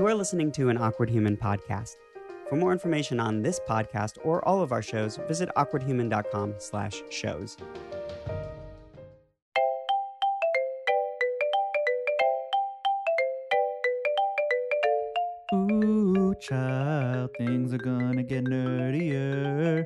You are listening to an Awkward Human podcast. For more information on this podcast or all of our shows, visit awkwardhuman.com slash shows. Ooh, child, things are gonna get nerdier.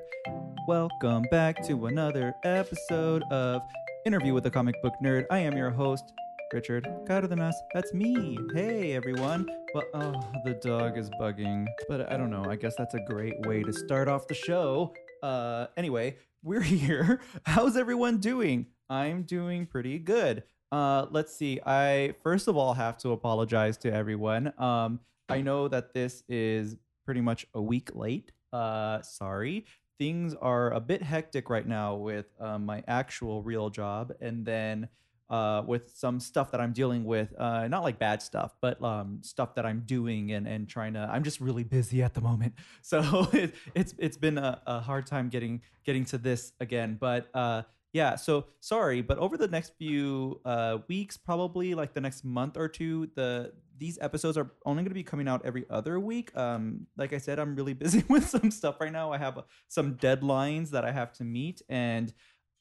Welcome back to another episode of Interview with a Comic Book Nerd. I am your host, Richard Cardenas. That's me. Hey, everyone. Well, oh, the dog is bugging, but I don't know. I guess that's a great way to start off the show. Uh, anyway, we're here. How's everyone doing? I'm doing pretty good. Uh, let's see. I first of all have to apologize to everyone. Um, I know that this is pretty much a week late. Uh, sorry. Things are a bit hectic right now with uh, my actual real job, and then uh, with some stuff that I'm dealing with. Uh, not like bad stuff, but um, stuff that I'm doing and, and trying to. I'm just really busy at the moment, so it, it's it's been a, a hard time getting getting to this again. But uh, yeah, so sorry, but over the next few uh, weeks, probably like the next month or two, the these episodes are only going to be coming out every other week. Um, like I said, I'm really busy with some stuff right now. I have uh, some deadlines that I have to meet, and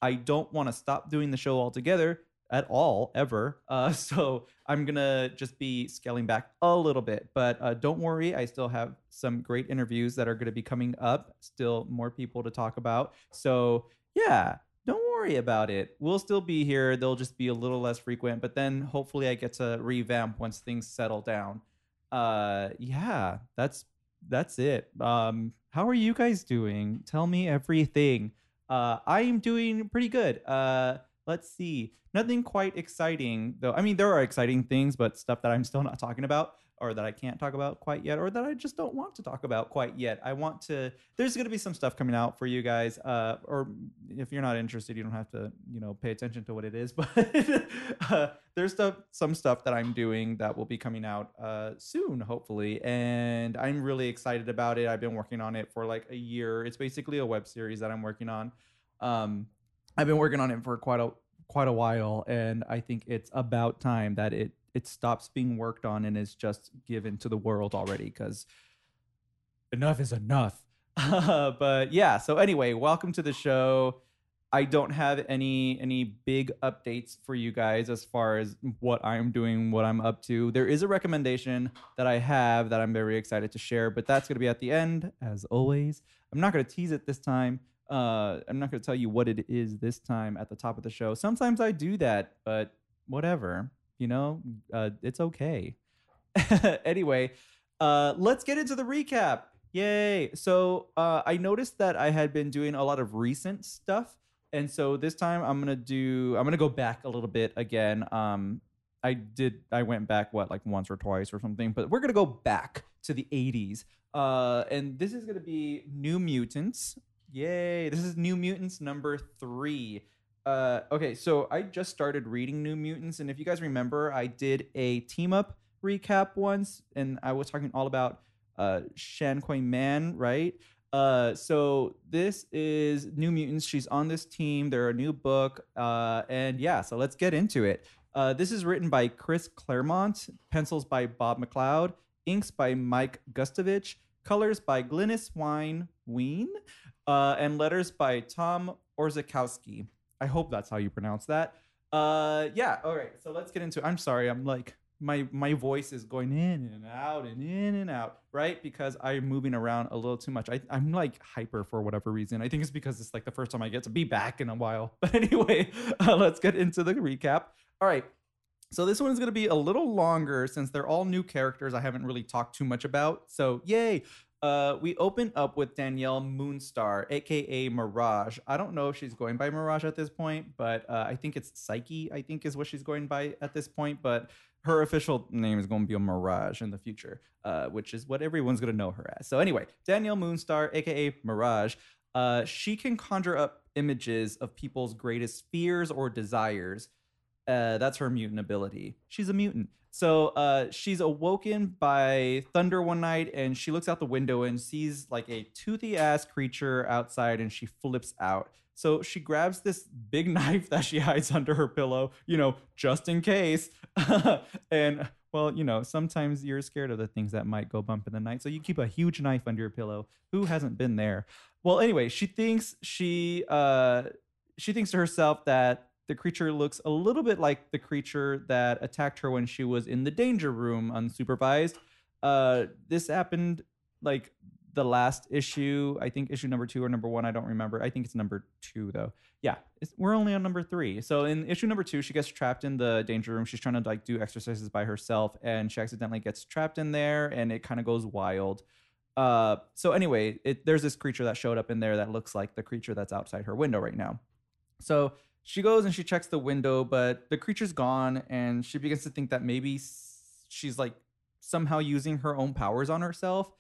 I don't want to stop doing the show altogether at all ever. Uh, so I'm gonna just be scaling back a little bit, but uh, don't worry, I still have some great interviews that are gonna be coming up. Still more people to talk about. So yeah, don't worry about it. We'll still be here. They'll just be a little less frequent, but then hopefully I get to revamp once things settle down. Uh, yeah, that's that's it. Um, how are you guys doing? Tell me everything. Uh, I am doing pretty good. Uh, let's see. Nothing quite exciting though. I mean, there are exciting things, but stuff that I'm still not talking about or that I can't talk about quite yet or that I just don't want to talk about quite yet. I want to there's going to be some stuff coming out for you guys uh or if you're not interested, you don't have to, you know, pay attention to what it is, but uh, there's stuff some stuff that I'm doing that will be coming out uh soon hopefully and I'm really excited about it. I've been working on it for like a year. It's basically a web series that I'm working on. Um I've been working on it for quite a quite a while and I think it's about time that it it stops being worked on and is just given to the world already because enough is enough. but yeah, so anyway, welcome to the show. I don't have any any big updates for you guys as far as what I'm doing, what I'm up to. There is a recommendation that I have that I'm very excited to share, but that's going to be at the end as always. I'm not going to tease it this time. Uh, I'm not going to tell you what it is this time at the top of the show. Sometimes I do that, but whatever. You know, uh, it's okay. anyway, uh, let's get into the recap. Yay! So uh, I noticed that I had been doing a lot of recent stuff, and so this time I'm gonna do. I'm gonna go back a little bit again. Um, I did. I went back what like once or twice or something, but we're gonna go back to the 80s. Uh, and this is gonna be New Mutants. Yay! This is New Mutants number three. Uh, okay, so I just started reading New Mutants, and if you guys remember, I did a team up recap once, and I was talking all about uh, Xi'an Coy Manh, right? Uh, so this is New Mutants. She's on this team. They're a new book, uh, and yeah, so let's get into it. Uh, this is written by Chris Claremont, pencils by Bob McLeod, inks by Mike Gustovich, colors by Glynis Wine Ween, uh, and letters by Tom Orzechowski. I hope that's how you pronounce that. Uh, yeah. All right. So let's get into. It. I'm sorry. I'm like my my voice is going in and out and in and out, right? Because I'm moving around a little too much. I, I'm like hyper for whatever reason. I think it's because it's like the first time I get to be back in a while. But anyway, uh, let's get into the recap. All right. So this one's going to be a little longer since they're all new characters I haven't really talked too much about. So yay. Uh, we open up with Danielle Moonstar, aka Mirage. I don't know if she's going by Mirage at this point, but uh, I think it's Psyche. I think is what she's going by at this point. But her official name is going to be a Mirage in the future, uh, which is what everyone's going to know her as. So anyway, Danielle Moonstar, aka Mirage. Uh, she can conjure up images of people's greatest fears or desires. Uh, that's her mutant ability. She's a mutant. So uh, she's awoken by thunder one night, and she looks out the window and sees like a toothy ass creature outside, and she flips out. So she grabs this big knife that she hides under her pillow, you know, just in case. and well, you know, sometimes you're scared of the things that might go bump in the night. So you keep a huge knife under your pillow. Who hasn't been there? Well, anyway, she thinks she uh she thinks to herself that the creature looks a little bit like the creature that attacked her when she was in the danger room unsupervised. Uh this happened like the last issue, I think issue number two or number one, I don't remember. I think it's number two though. Yeah, we're only on number three. So in issue number two, she gets trapped in the danger room. She's trying to like do exercises by herself, and she accidentally gets trapped in there, and it kind of goes wild. Uh, so anyway, it, there's this creature that showed up in there that looks like the creature that's outside her window right now. So she goes and she checks the window, but the creature's gone, and she begins to think that maybe she's like somehow using her own powers on herself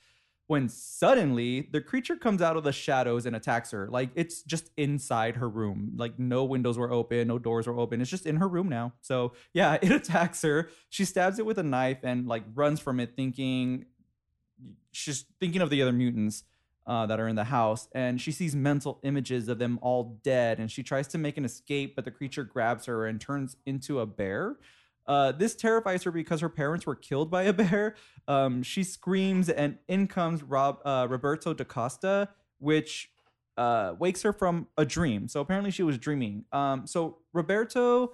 when suddenly the creature comes out of the shadows and attacks her. Like it's just inside her room. Like no windows were open, no doors were open. It's just in her room now. So yeah, it attacks her. She stabs it with a knife and like runs from it, thinking she's thinking of the other mutants. Uh, that are in the house, and she sees mental images of them all dead, and she tries to make an escape, but the creature grabs her and turns into a bear. Uh, this terrifies her because her parents were killed by a bear. Um, she screams, and in comes Rob, uh, Roberto da Costa, which uh, wakes her from a dream. So apparently, she was dreaming. Um, so Roberto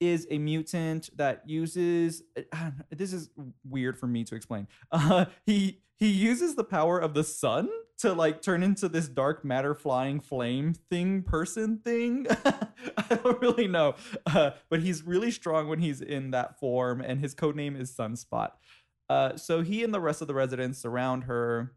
is a mutant that uses. This is weird for me to explain. Uh, he he uses the power of the sun to like turn into this dark matter flying flame thing person thing. I don't really know. Uh, but he's really strong when he's in that form, and his code name is Sunspot. Uh, so he and the rest of the residents surround her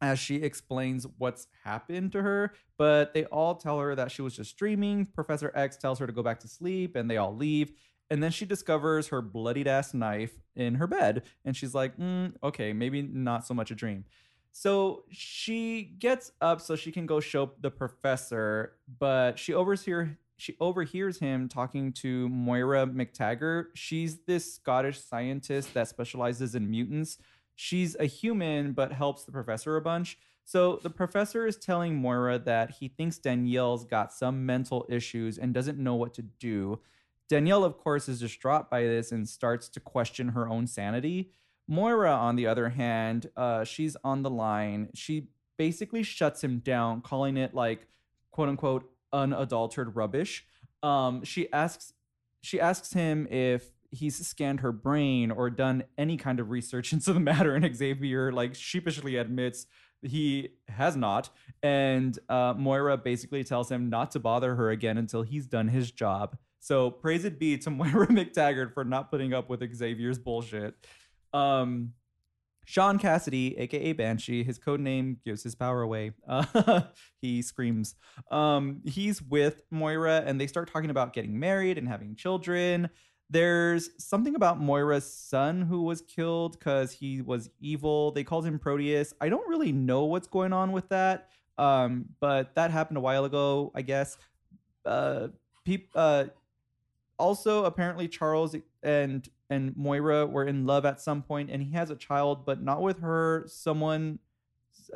as she explains what's happened to her, but they all tell her that she was just dreaming. Professor X tells her to go back to sleep, and they all leave. And then she discovers her bloodied ass knife in her bed, and she's like, mm, okay, maybe not so much a dream. So she gets up so she can go show the professor, but she overhears she overhears him talking to Moira MacTaggert. She's this Scottish scientist that specializes in mutants. She's a human but helps the professor a bunch. So the professor is telling Moira that he thinks Danielle's got some mental issues and doesn't know what to do. Danielle, of course, is distraught by this and starts to question her own sanity. Moira, on the other hand, uh, she's on the line. She basically shuts him down, calling it like quote unquote unadulterated rubbish. Um, she asks she asks him if he's scanned her brain or done any kind of research into the matter, and Xavier like sheepishly admits he has not. And uh, Moira basically tells him not to bother her again until he's done his job. So praise it be to Moira MacTaggert for not putting up with Xavier's bullshit. Um, Sean Cassidy, aka Banshee, his code name gives his power away. Uh, he screams. Um, he's with Moira, and they start talking about getting married and having children. There's something about Moira's son who was killed because he was evil. They called him Proteus. I don't really know what's going on with that, um, but that happened a while ago, I guess. Uh, peop- uh, also, apparently, Charles and and Moira were in love at some point, and he has a child, but not with her. Someone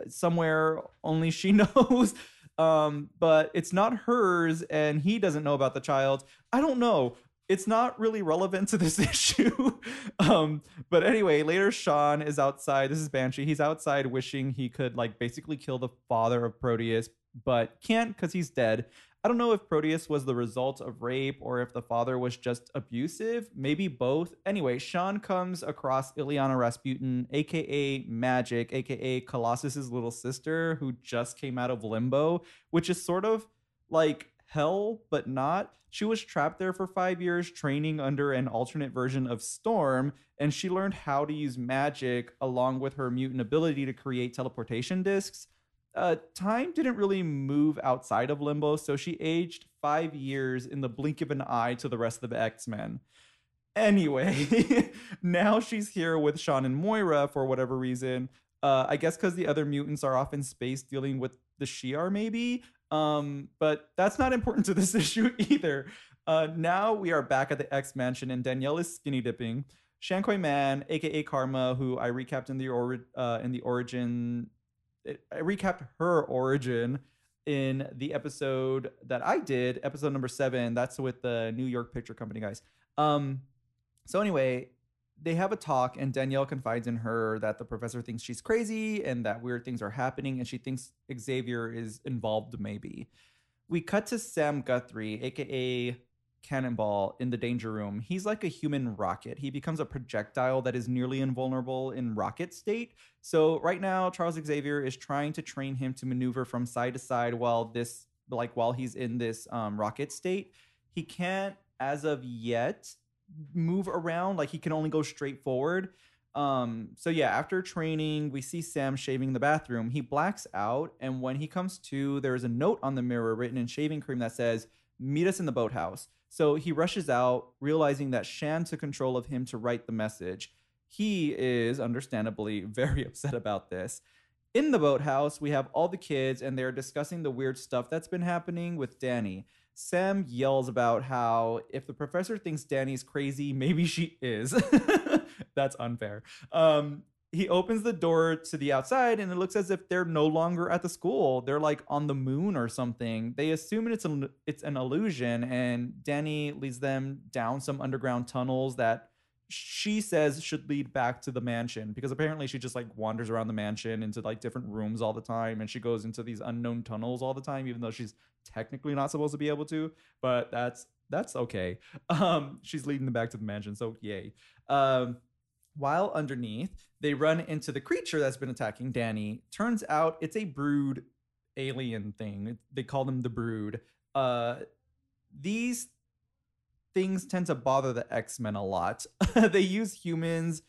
somewhere only she knows. Um, but it's not hers, and he doesn't know about the child. I don't know. It's not really relevant to this issue. um, but anyway, later Sean is outside. This is Banshee. He's outside wishing he could like basically kill the father of Proteus, but can't because he's dead. I don't know if Proteus was the result of rape or if the father was just abusive, maybe both. Anyway, Sean comes across Illyana Rasputin, aka Magic, aka Colossus's little sister, who just came out of limbo, which is sort of like hell, but not. She was trapped there for five years, training under an alternate version of Storm, and she learned how to use magic along with her mutant ability to create teleportation discs uh, time didn't really move outside of limbo, so she aged five years in the blink of an eye to the rest of the X Men. Anyway, now she's here with Sean and Moira for whatever reason. Uh, I guess because the other mutants are off in space dealing with the Shi'ar, maybe. Um, but that's not important to this issue either. Uh, now we are back at the X Mansion, and Danielle is skinny dipping. Xi'an Coy Manh, aka Karma, who I recapped in the uh, in the origin I recapped her origin in the episode that I did, episode number seven. That's with the New York Picture Company guys. Um, so anyway, they have a talk, and Danielle confides in her that the professor thinks she's crazy and that weird things are happening, and she thinks Xavier is involved, maybe. We cut to Sam Guthrie, aka Cannonball, in the danger room. He's like a human rocket. He becomes a projectile that is nearly invulnerable in rocket state. So, right now, Charles Xavier is trying to train him to maneuver from side to side while this, like, while he's in this um, rocket state. He can't, as of yet, move around like he can only go straight forward um so yeah after training we see sam shaving the bathroom he blacks out and when he comes to there's a note on the mirror written in shaving cream that says meet us in the boathouse so he rushes out realizing that shan took control of him to write the message he is understandably very upset about this in the boathouse we have all the kids and they're discussing the weird stuff that's been happening with danny Sam yells about how if the professor thinks Danny's crazy, maybe she is. That's unfair. Um, he opens the door to the outside and it looks as if they're no longer at the school. They're like on the moon or something. They assume it's an, it's an illusion and Danny leads them down some underground tunnels that she says should lead back to the mansion because apparently she just like wanders around the mansion into like different rooms all the time and she goes into these unknown tunnels all the time even though she's technically not supposed to be able to but that's that's okay um she's leading them back to the mansion so yay um while underneath they run into the creature that's been attacking danny turns out it's a brood alien thing they call them the brood uh these things tend to bother the X-Men a lot. they use humans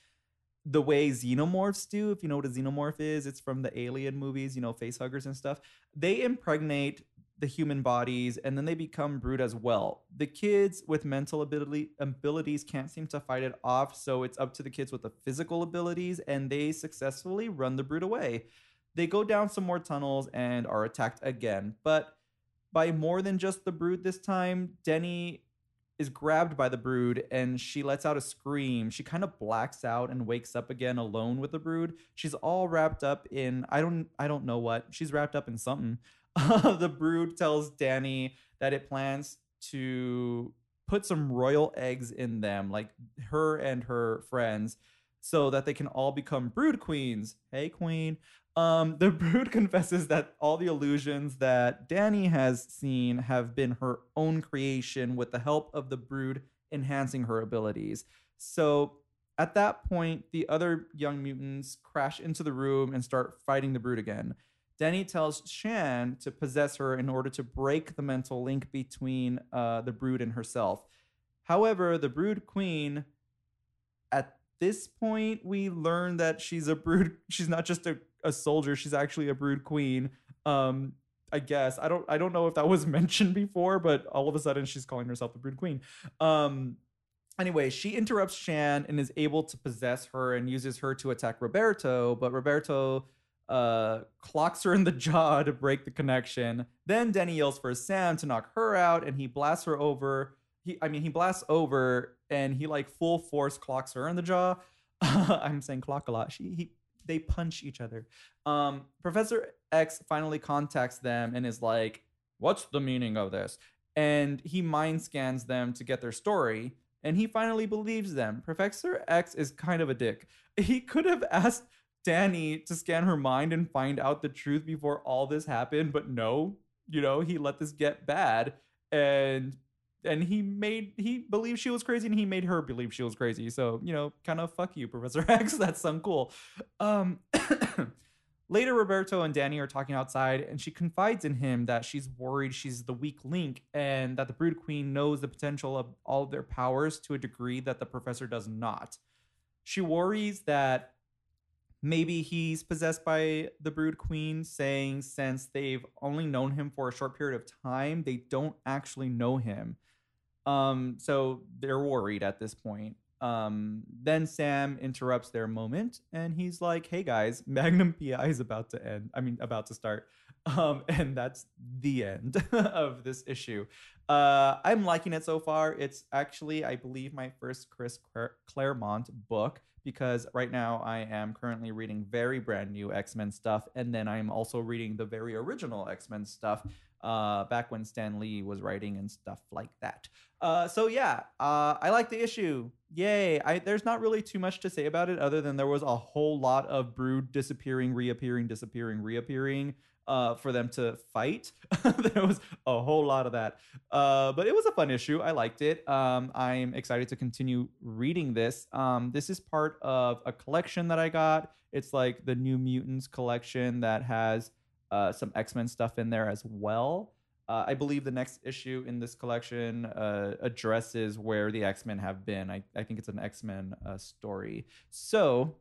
the way xenomorphs do. If you know what a xenomorph is, it's from the alien movies, you know, facehuggers and stuff. They impregnate the human bodies and then they become brood as well. The kids with mental ability abilities can't seem to fight it off, so it's up to the kids with the physical abilities and they successfully run the brood away. They go down some more tunnels and are attacked again, but by more than just the brood this time, Denny is grabbed by the brood and she lets out a scream. She kind of blacks out and wakes up again alone with the brood. She's all wrapped up in I don't I don't know what. She's wrapped up in something. the brood tells Danny that it plans to put some royal eggs in them, like her and her friends, so that they can all become brood queens. Hey queen. Um, the brood confesses that all the illusions that Danny has seen have been her own creation with the help of the brood enhancing her abilities. So at that point, the other young mutants crash into the room and start fighting the brood again. Danny tells Shan to possess her in order to break the mental link between uh, the brood and herself. However, the brood queen, at this point, we learn that she's a brood. She's not just a a soldier. She's actually a brood queen. Um, I guess I don't I don't know if that was mentioned before, but all of a sudden she's calling herself the brood queen. Um, anyway, she interrupts Shan and is able to possess her and uses her to attack Roberto, but Roberto uh, clocks her in the jaw to break the connection. Then Denny yells for Sam to knock her out, and he blasts her over. He, I mean, he blasts over, and he like full force clocks her in the jaw. I'm saying clock a lot. She he they punch each other. Um, Professor X finally contacts them and is like, "What's the meaning of this?" And he mind scans them to get their story, and he finally believes them. Professor X is kind of a dick. He could have asked Danny to scan her mind and find out the truth before all this happened, but no, you know, he let this get bad and and he made he believed she was crazy and he made her believe she was crazy so you know kind of fuck you professor x that's uncool. Um later roberto and danny are talking outside and she confides in him that she's worried she's the weak link and that the brood queen knows the potential of all of their powers to a degree that the professor does not. She worries that maybe he's possessed by the brood queen saying since they've only known him for a short period of time they don't actually know him um, so they're worried at this point. Um, then Sam interrupts their moment and he's like, "Hey guys, Magnum PI is about to end. I mean, about to start." Um, and that's the end of this issue. Uh, I'm liking it so far. It's actually, I believe, my first Chris Claremont book because right now I am currently reading very brand new X Men stuff, and then I'm also reading the very original X Men stuff uh, back when Stan Lee was writing and stuff like that. Uh, so yeah, uh, I like the issue. Yay! I, there's not really too much to say about it other than there was a whole lot of Brood disappearing, reappearing, disappearing, reappearing uh, for them to fight. there was a whole lot of that, uh, but it was a fun issue. I liked it. Um, I'm excited to continue reading this. Um, this is part of a collection that I got. It's like the New Mutants collection that has uh, some X Men stuff in there as well. Uh, I believe the next issue in this collection uh, addresses where the X Men have been. I, I think it's an X Men uh, story. So,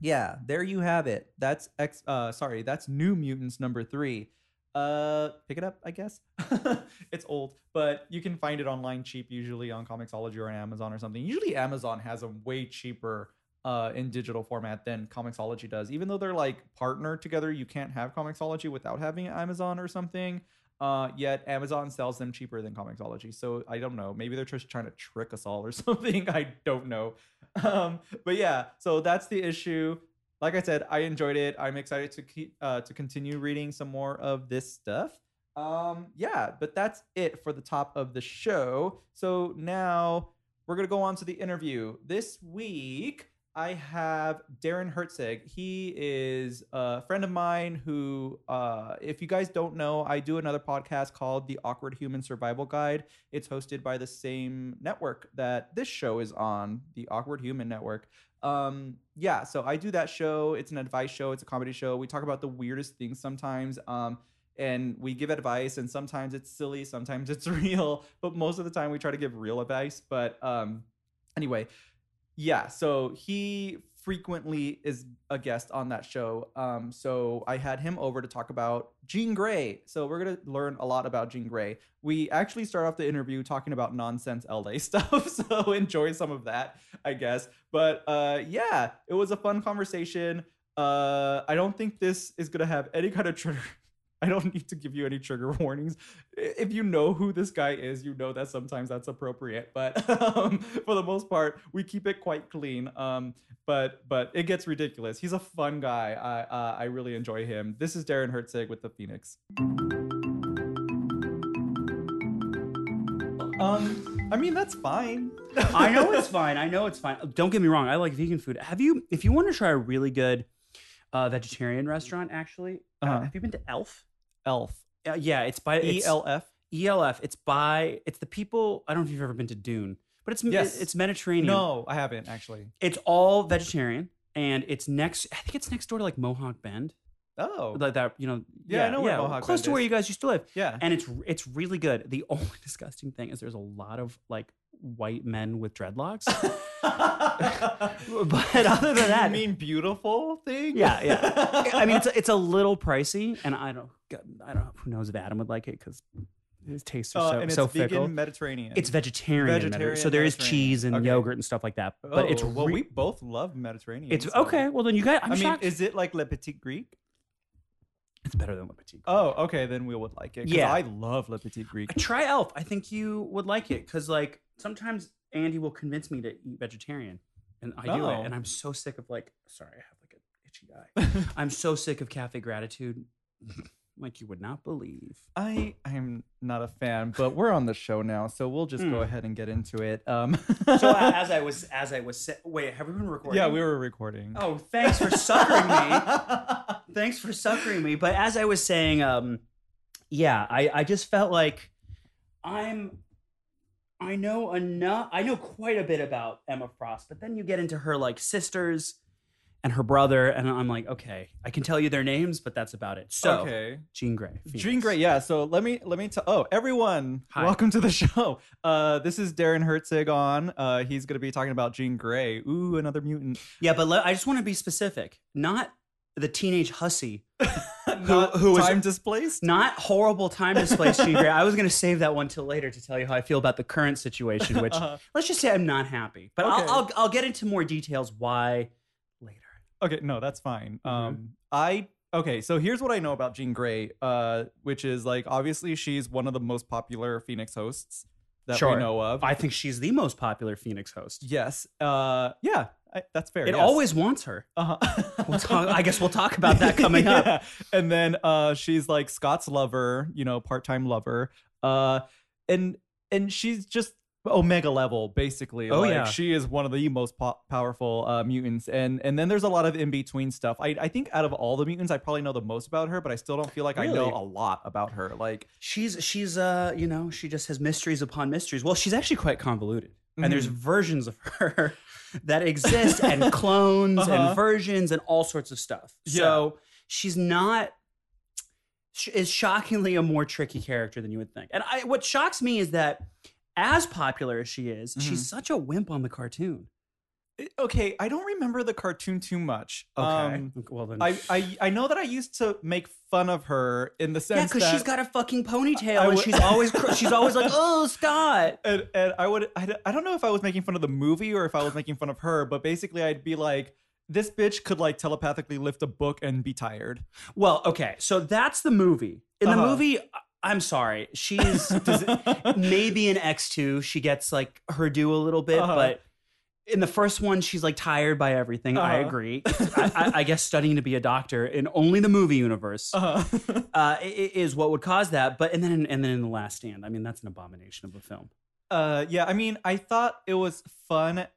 yeah, there you have it. That's X. Uh, sorry, that's New Mutants number three. Uh, pick it up, I guess. it's old, but you can find it online cheap, usually on Comixology or on Amazon or something. Usually, Amazon has them way cheaper uh, in digital format than Comixology does. Even though they're like partnered together, you can't have Comixology without having Amazon or something. Uh, yet Amazon sells them cheaper than Comixology. So I don't know. Maybe they're just trying to trick us all or something. I don't know. Um, but yeah, so that's the issue. Like I said, I enjoyed it. I'm excited to keep uh, to continue reading some more of this stuff. Um, yeah, but that's it for the top of the show. So now we're gonna go on to the interview. This week I have Darren Herczeg. He is a friend of mine who, uh, if you guys don't know, I do another podcast called The Awkward Human Survival Guide. It's hosted by the same network that this show is on, the Awkward Human Network. Um, yeah, so I do that show. It's an advice show, it's a comedy show. We talk about the weirdest things sometimes. Um, and we give advice, and sometimes it's silly, sometimes it's real, but most of the time we try to give real advice. But um, anyway, yeah, so he frequently is a guest on that show. Um, so I had him over to talk about Jean Grey. So we're gonna learn a lot about Jean Grey. We actually start off the interview talking about nonsense LA stuff, so enjoy some of that, I guess. But uh, yeah, it was a fun conversation. Uh, I don't think this is gonna have any kind of trigger I don't need to give you any trigger warnings. If you know who this guy is, you know that sometimes that's appropriate. But um, for the most part, we keep it quite clean. Um, but but it gets ridiculous. He's a fun guy. I uh, I really enjoy him. This is Darren Herczeg with the Phoenix. Um, I mean that's fine. I know it's fine. I know it's fine. Don't get me wrong. I like vegan food. Have you? If you want to try a really good uh, vegetarian restaurant, actually, uh, Uh-huh. have you been to Elf? Elf. Uh, yeah, it's by E it's, L F. ELF. It's by it's the people. I don't know if you've ever been to Dune, but it's Yes. it's Mediterranean. No, I haven't actually. it's all vegetarian, and it's next. I think it's next door to like Mohawk Bend, Oh, like that. You know, Yeah, I know where Mohawk close Bend to where you guys used to live. yeah. And it's it's really good. The only disgusting thing is there's a lot of like white men with dreadlocks. but other than that, you mean beautiful thing? yeah, yeah. I mean, it's a, it's a little pricey, and I don't, I don't know who knows if Adam would like it because his tastes are Uh, so, and it's so vegan fickle. Mediterranean. It's vegetarian, Vegetarian so there is cheese and Okay. yogurt and stuff like that. But it's Oh, well, we both love Mediterranean. it's so- okay. Well, then you guys, I'm i mean, shocked. is it like Le Petit Greek? it's better than Le Petit. Greek. Oh, okay, then we would like it. Yeah. I love Le Petit Greek. Try Elf. I think you would like it because, like, sometimes Andy will convince me to eat vegetarian, and I do Oh. it. And I'm so sick of like, sorry, I have like an itchy eye. I'm so sick of cafe gratitude, like you would not believe. I I'm not a fan, but we're on the show now, so we'll just go Hmm. ahead and get into it. Um, So as I was, as I was, sa- wait, have we been recording? yeah, we were recording. Oh, thanks for suckering me. thanks for suckering me. But as I was saying, um, yeah, I, I just felt like I'm I know enough I know quite a bit about Emma Frost, but then you get into her like sisters and her brother, and I'm like, okay, I can tell you their names, but that's about it. So okay. Jean Grey. Jean Grey, yeah. So let me let me tell. Oh, everyone, Hi. welcome to the show. Uh, this is Darren Herczeg on. Uh, he's gonna be talking about Jean Grey. Ooh, another mutant. Yeah, but le- I just want to be specific. Not the teenage hussy. Not who was- time displaced? Not horrible time displaced Jean Grey. I was going to save that one till later to tell you how I feel about the current situation, which Uh-huh. let's just say I'm not happy. But Okay. I'll, I'll I'll get into more details why later. Okay, no, that's fine. Mhm. Um, I okay. So here's what I know about Jean Grey, uh, which is like obviously she's one of the most popular Phoenix hosts that Sure. we know of. I think she's the most popular Phoenix host. yes. Uh, yeah. I, that's fair. It yes. always wants her. Uh-huh. We'll talk, I guess we'll talk about that coming up. And then uh she's like Scott's lover, you know, part-time lover. Uh and and she's just omega level basically Oh, like yeah. she is one of the most po- powerful uh mutants and and then there's a lot of in between stuff i i think out of all the mutants i probably know the most about her but i still don't feel like i know a lot about her like She's she's uh you know she just has mysteries upon mysteries. Well, she's actually quite convoluted, and there's Mhm. versions of her that exist, and clones Uh-huh. and versions and all sorts of stuff. So she's not sh- is shockingly a more tricky character than you would think. And I, what shocks me is that as popular as she is, Mhm. she's such a wimp on the cartoon. Okay i don't remember the cartoon too much um well then, I, I I know that I used to make fun of her in the sense yeah, because that she's got a fucking ponytail I and she's always cr- she's always like, oh Scott. and, and I would I, don't- I don't know if I was making fun of the movie or if I was making fun of her, but basically I'd be like, this bitch could like telepathically lift a book and be tired. Well, okay, so that's the movie. In the Uh-huh. movie, I'm sorry, she's does it, maybe in X two she gets like her due a little bit, Uh-huh. but in the first one she's like tired by everything. I Uh-huh. agree. I, I, I guess studying to be a doctor in only the movie universe uh Uh-huh. i- i- is what would cause that. But and then and then in the Last Stand, I mean that's an abomination of a film. uh, yeah, I mean, I thought it was fun. It,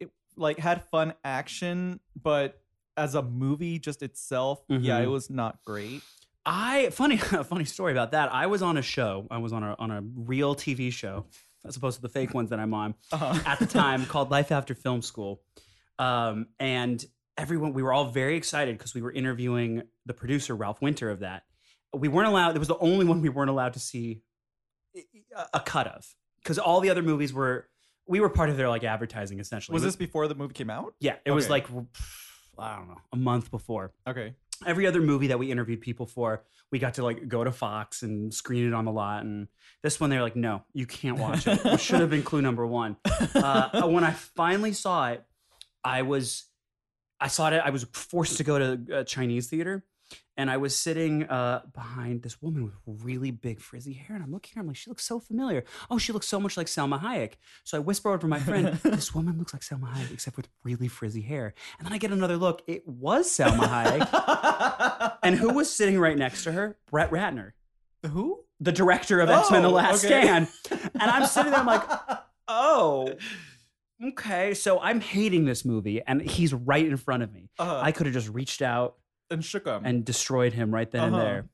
it, like had fun action, but as a movie just itself, yeah, Mhm. it was not great. I funny funny story about that. I was on a show. I was on a on a real TV show as opposed to the fake ones that I'm on. Uh-huh. at the time called Life After Film School. Um, and everyone, we were all very excited because we were interviewing the producer, Ralph Winter, of that. We weren't allowed, it was the only one we weren't allowed to see a- a cut of because all the other movies were, we were part of their like advertising essentially. was this before the movie came out? Yeah, it was like, I don't know, a month before Okay. Every other movie that we interviewed people for, we got to like go to Fox and screen it on the lot. And this one, they're like, no, you can't watch it. It should have been clue number one. Uh, when I finally saw it, I was, I saw it. I was forced to go to a Chinese theater, and I was sitting uh, behind this woman with really big frizzy hair, and I'm looking at her. I'm like, she looks so familiar. Oh, she looks so much like Salma Hayek. So I whisper over to my friend, this woman looks like Salma Hayek, except with really frizzy hair. And then I get another look. It was Salma Hayek. And who was sitting right next to her? Brett Ratner, Who? the director of X Men: The Oh, Last okay. Stand. And I'm sitting there, I'm like, oh, okay. So I'm hating this movie, and he's right in front of me. uh, I could have just reached out and shook him. and destroyed him right then and Uh-huh. there.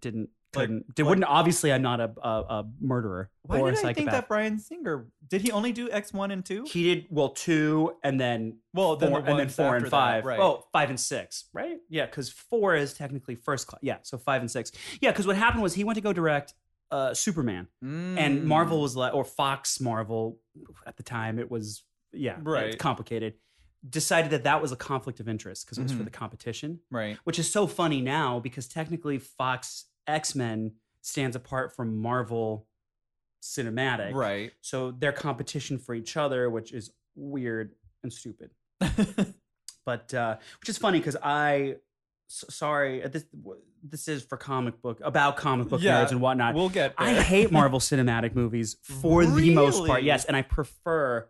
Didn't. Like- Couldn't. Did, like- wouldn't. Obviously, I'm not a, a, a murderer Why or a did I think that Bryan Singer did he only do X one and two? he did well two, and then Well, then four, the and then four and that, five. right? Oh, five and six, right? Yeah, because four is technically first class. Yeah, so five and six. Yeah, because what happened was he went to go direct uh, Superman, Mm. and Marvel was like, or Fox Marvel at the time, it was yeah, Right. it's complicated. Decided that that was a conflict of interest because it was for Mhm. the competition, right. which is so funny now because technically Fox X Men stands apart from Marvel Cinematic, Right. So they're competition for each other, which is weird and stupid but uh, which is funny because I, s- sorry, uh, this this is for comic book about comic book Yeah, nerds and whatnot. we'll get there. I hate Marvel cinematic movies for the most part, yes, and I prefer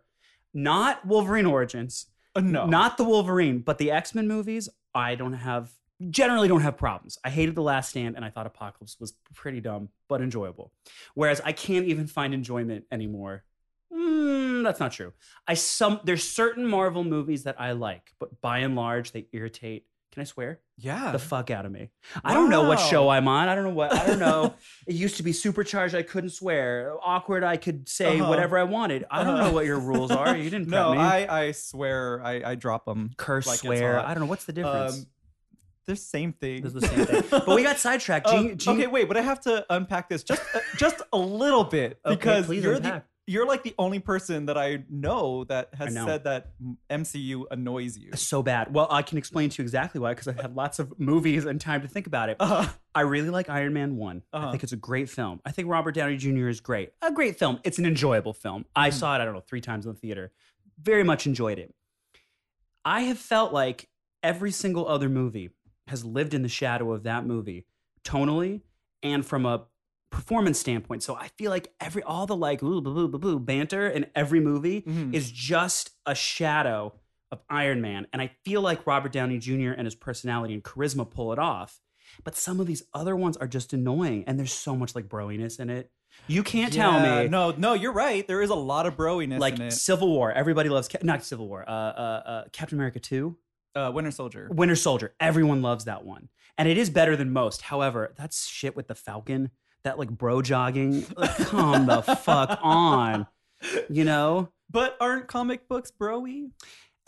not Wolverine Origins, Uh, no. not the Wolverine, but the X Men movies. I don't have generally don't have problems. I hated the Last Stand, and I thought Apocalypse was pretty dumb but enjoyable. Whereas I can't even find enjoyment anymore. Mm, that's not true. I some there's certain Marvel movies that I like, but by and large they irritate. Can I swear? yeah. The fuck out of me. I don't know what show I'm on. I don't know what. I don't know. it used to be supercharged. I couldn't swear. Awkward. I could say Uh-huh. whatever I wanted. I don't Uh-huh. know what your rules are. You didn't no, me. I I swear I I drop them. Curse, like swear. I don't know. What's the difference? Um, they're same thing. It's the same thing. But we got sidetracked. Um, Jean, Jean, okay, wait, but I have to unpack this just uh, just a little bit Okay, because please you're the unpack. You're like the only person that I know that has know. said that MCU annoys you. so bad. Well, I can explain to you exactly why because I've had lots of movies and time to think about it. Uh, I really like Iron Man 1. I Uh-huh. think it's a great film. I think Robert Downey Jr. is great. A great film. It's an enjoyable film. I Mhm. saw it, I don't know, three times in the theater. Very much enjoyed it. I have felt like every single other movie has lived in the shadow of that movie, tonally and from a performance standpoint. So I feel like every all the like ooh, boo, boo, boo, boo, banter in every movie mhm. is just a shadow of Iron Man, and I feel like Robert Downey Jr. and his personality and charisma pull it off. But some of these other ones are just annoying, and there's so much like broiness in it. You can't tell me No, no, you're right. There is a lot of broiness like in it. Civil War. Everybody loves not Civil War. Uh, uh, uh, Captain America Two, Uh, Winter Soldier. Winter Soldier. Everyone loves that one, and it is better than most. However, that's shit with the Falcon. That like bro jogging. Like, come the fuck on. You know. But aren't comic books broy?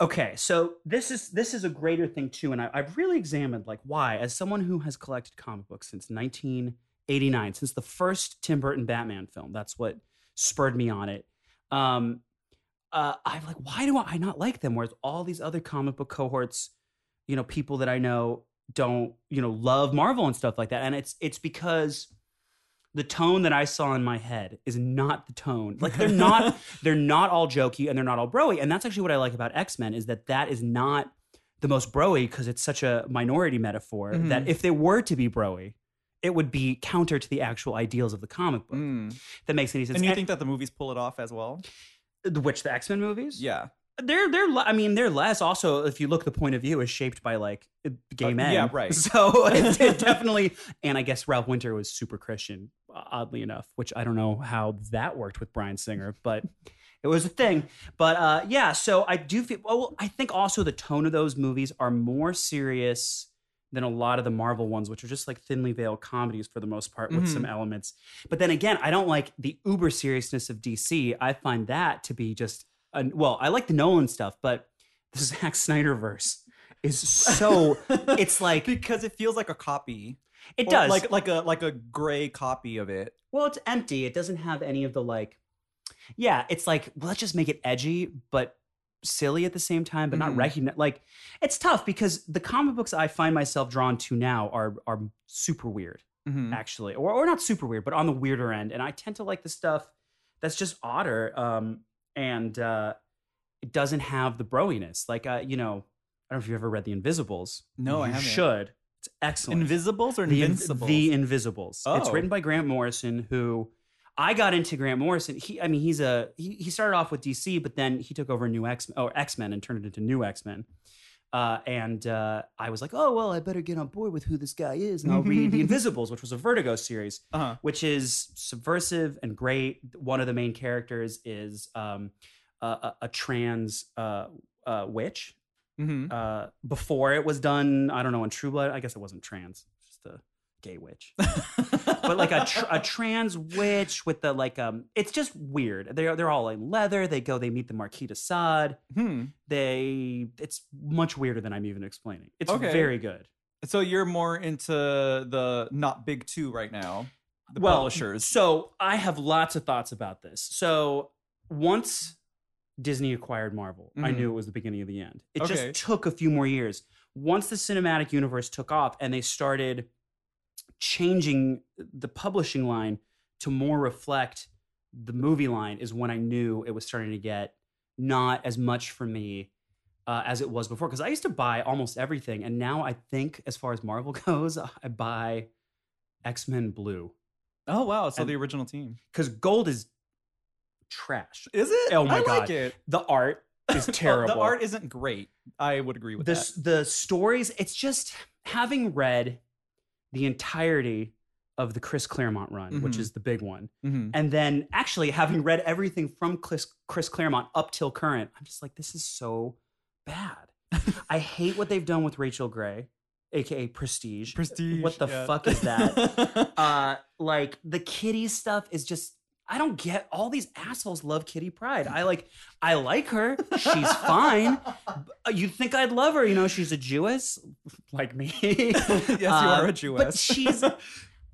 Okay, so this is this is a greater thing too, and I, I've really examined like why, as someone who has collected comic books since 1989, since the first Tim Burton Batman film. That's what spurred me on it. Um, uh, I'm like, why do I not like them? Whereas all these other comic book cohorts, you know, people that I know don't, you know, love Marvel and stuff like that, and it's it's because the tone that I saw in my head is not the tone. Like they're not they're not all jokey and they're not all broy. And that's actually what I like about X Men is that that is not the most broy because it's such a minority metaphor Mhm. that if they were to be broy, it would be counter to the actual ideals of the comic book. Mm. That makes any sense. And you think that the movies pull it off as well? Which the X Men movies? Yeah. they're they're. I mean, they're less. Also, if you look, the point of view is shaped by like gay Uh, men. yeah, right. So it, it definitely. And I guess Ralph Winter was super Christian, oddly enough, which I don't know how that worked with Bryan Singer, but it was a thing. But uh, yeah, so I do feel. Well, I think also the tone of those movies are more serious than a lot of the Marvel ones, which are just like thinly veiled comedies for the most part with Mhm. some elements. But then again, I don't like the uber seriousness of DC. I find that to be just. An, well, I like the Nolan stuff, but the Zack Snyder verse is so. it's like because it feels like a copy. It Or does. like like a like a gray copy of it. Well, it's empty. It doesn't have any of the like. Yeah, it's like well, let's just make it edgy but silly at the same time, but not Mhm. recognize. Like it's tough because the comic books I find myself drawn to now are are super weird, Mhm. actually, or or not super weird, but on the weirder end. And I tend to like the stuff that's just odder, um, and uh, it doesn't have the broiness. Like uh, you know, I don't know if you've ever read The Invisibles. No, I haven't. should. It's excellent Invisibles or the, Invincibles? the Invisibles. It's Oh. written by Grant Morrison, who I got into Grant Morrison. He, I mean, he's a he, he started off with DC, but then he took over New X or X Men and turned it into New X Men. Uh, and uh, I was like, oh well, I better get on board with who this guy is, and I'll read The Invisibles, which was a Vertigo series, uh-huh. which is subversive and great. One of the main characters is um, a, a, a trans uh, uh, witch hmm uh, before it was done. I don't know in True Blood. I guess it wasn't trans, just a gay witch, but like a tr- a trans witch with the like um. It's just weird. They're they're all in leather. They go. They meet the Marquis de Sade. hmm. They. It's much weirder than I'm even explaining. It's Okay. very good. So you're more into the not big two right now. The well, publishers. So I have lots of thoughts about this. So once Disney acquired Marvel, I Mhm. knew it was the beginning of the end. It Okay. just took a few more years. Once the cinematic universe took off and they started changing the publishing line to more reflect the movie line, is when I knew it was starting to get not as much for me. Uh, as it was before, because I used to buy almost everything, and now I think, as far as Marvel goes, I buy X Men Blue oh wow! So and- the original team because gold is trash. is it? Oh my I God. like it. The art is terrible. the art isn't great. I would agree with the that. the stories. It's just having read the entirety of the Chris Claremont run, which Mhm. is the big one, Mhm. and then actually having read everything from Chris, Chris Claremont up till current, I'm just like, this is so bad. I hate what they've done with Rachel Grey, aka Prestige. Prestige. What the yeah. fuck is that? uh like the kitty stuff is just I don't get all these assholes love Kitty Pryde. I like I like her. She's fine. Uh, You'd think I'd love her, you know, she's a Jewess like me. yes, you Uh, are a Jewess. But she's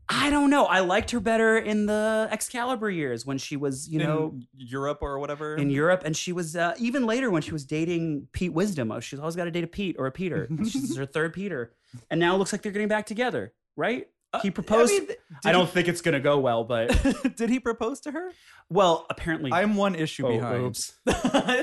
I don't know. I liked her better in the Excalibur years when she was, you know, Europe or whatever. in Europe, and she was uh, even later when she was dating Pete Wisdom. Oh, she's always got to date a Pete or a Peter. She's her third Peter, and now it looks like they're getting back together, right? He proposed. I, I, mean, did don't think it's gonna go well, but did he propose to her? well, apparently, I'm one issue Oh, behind. oops. I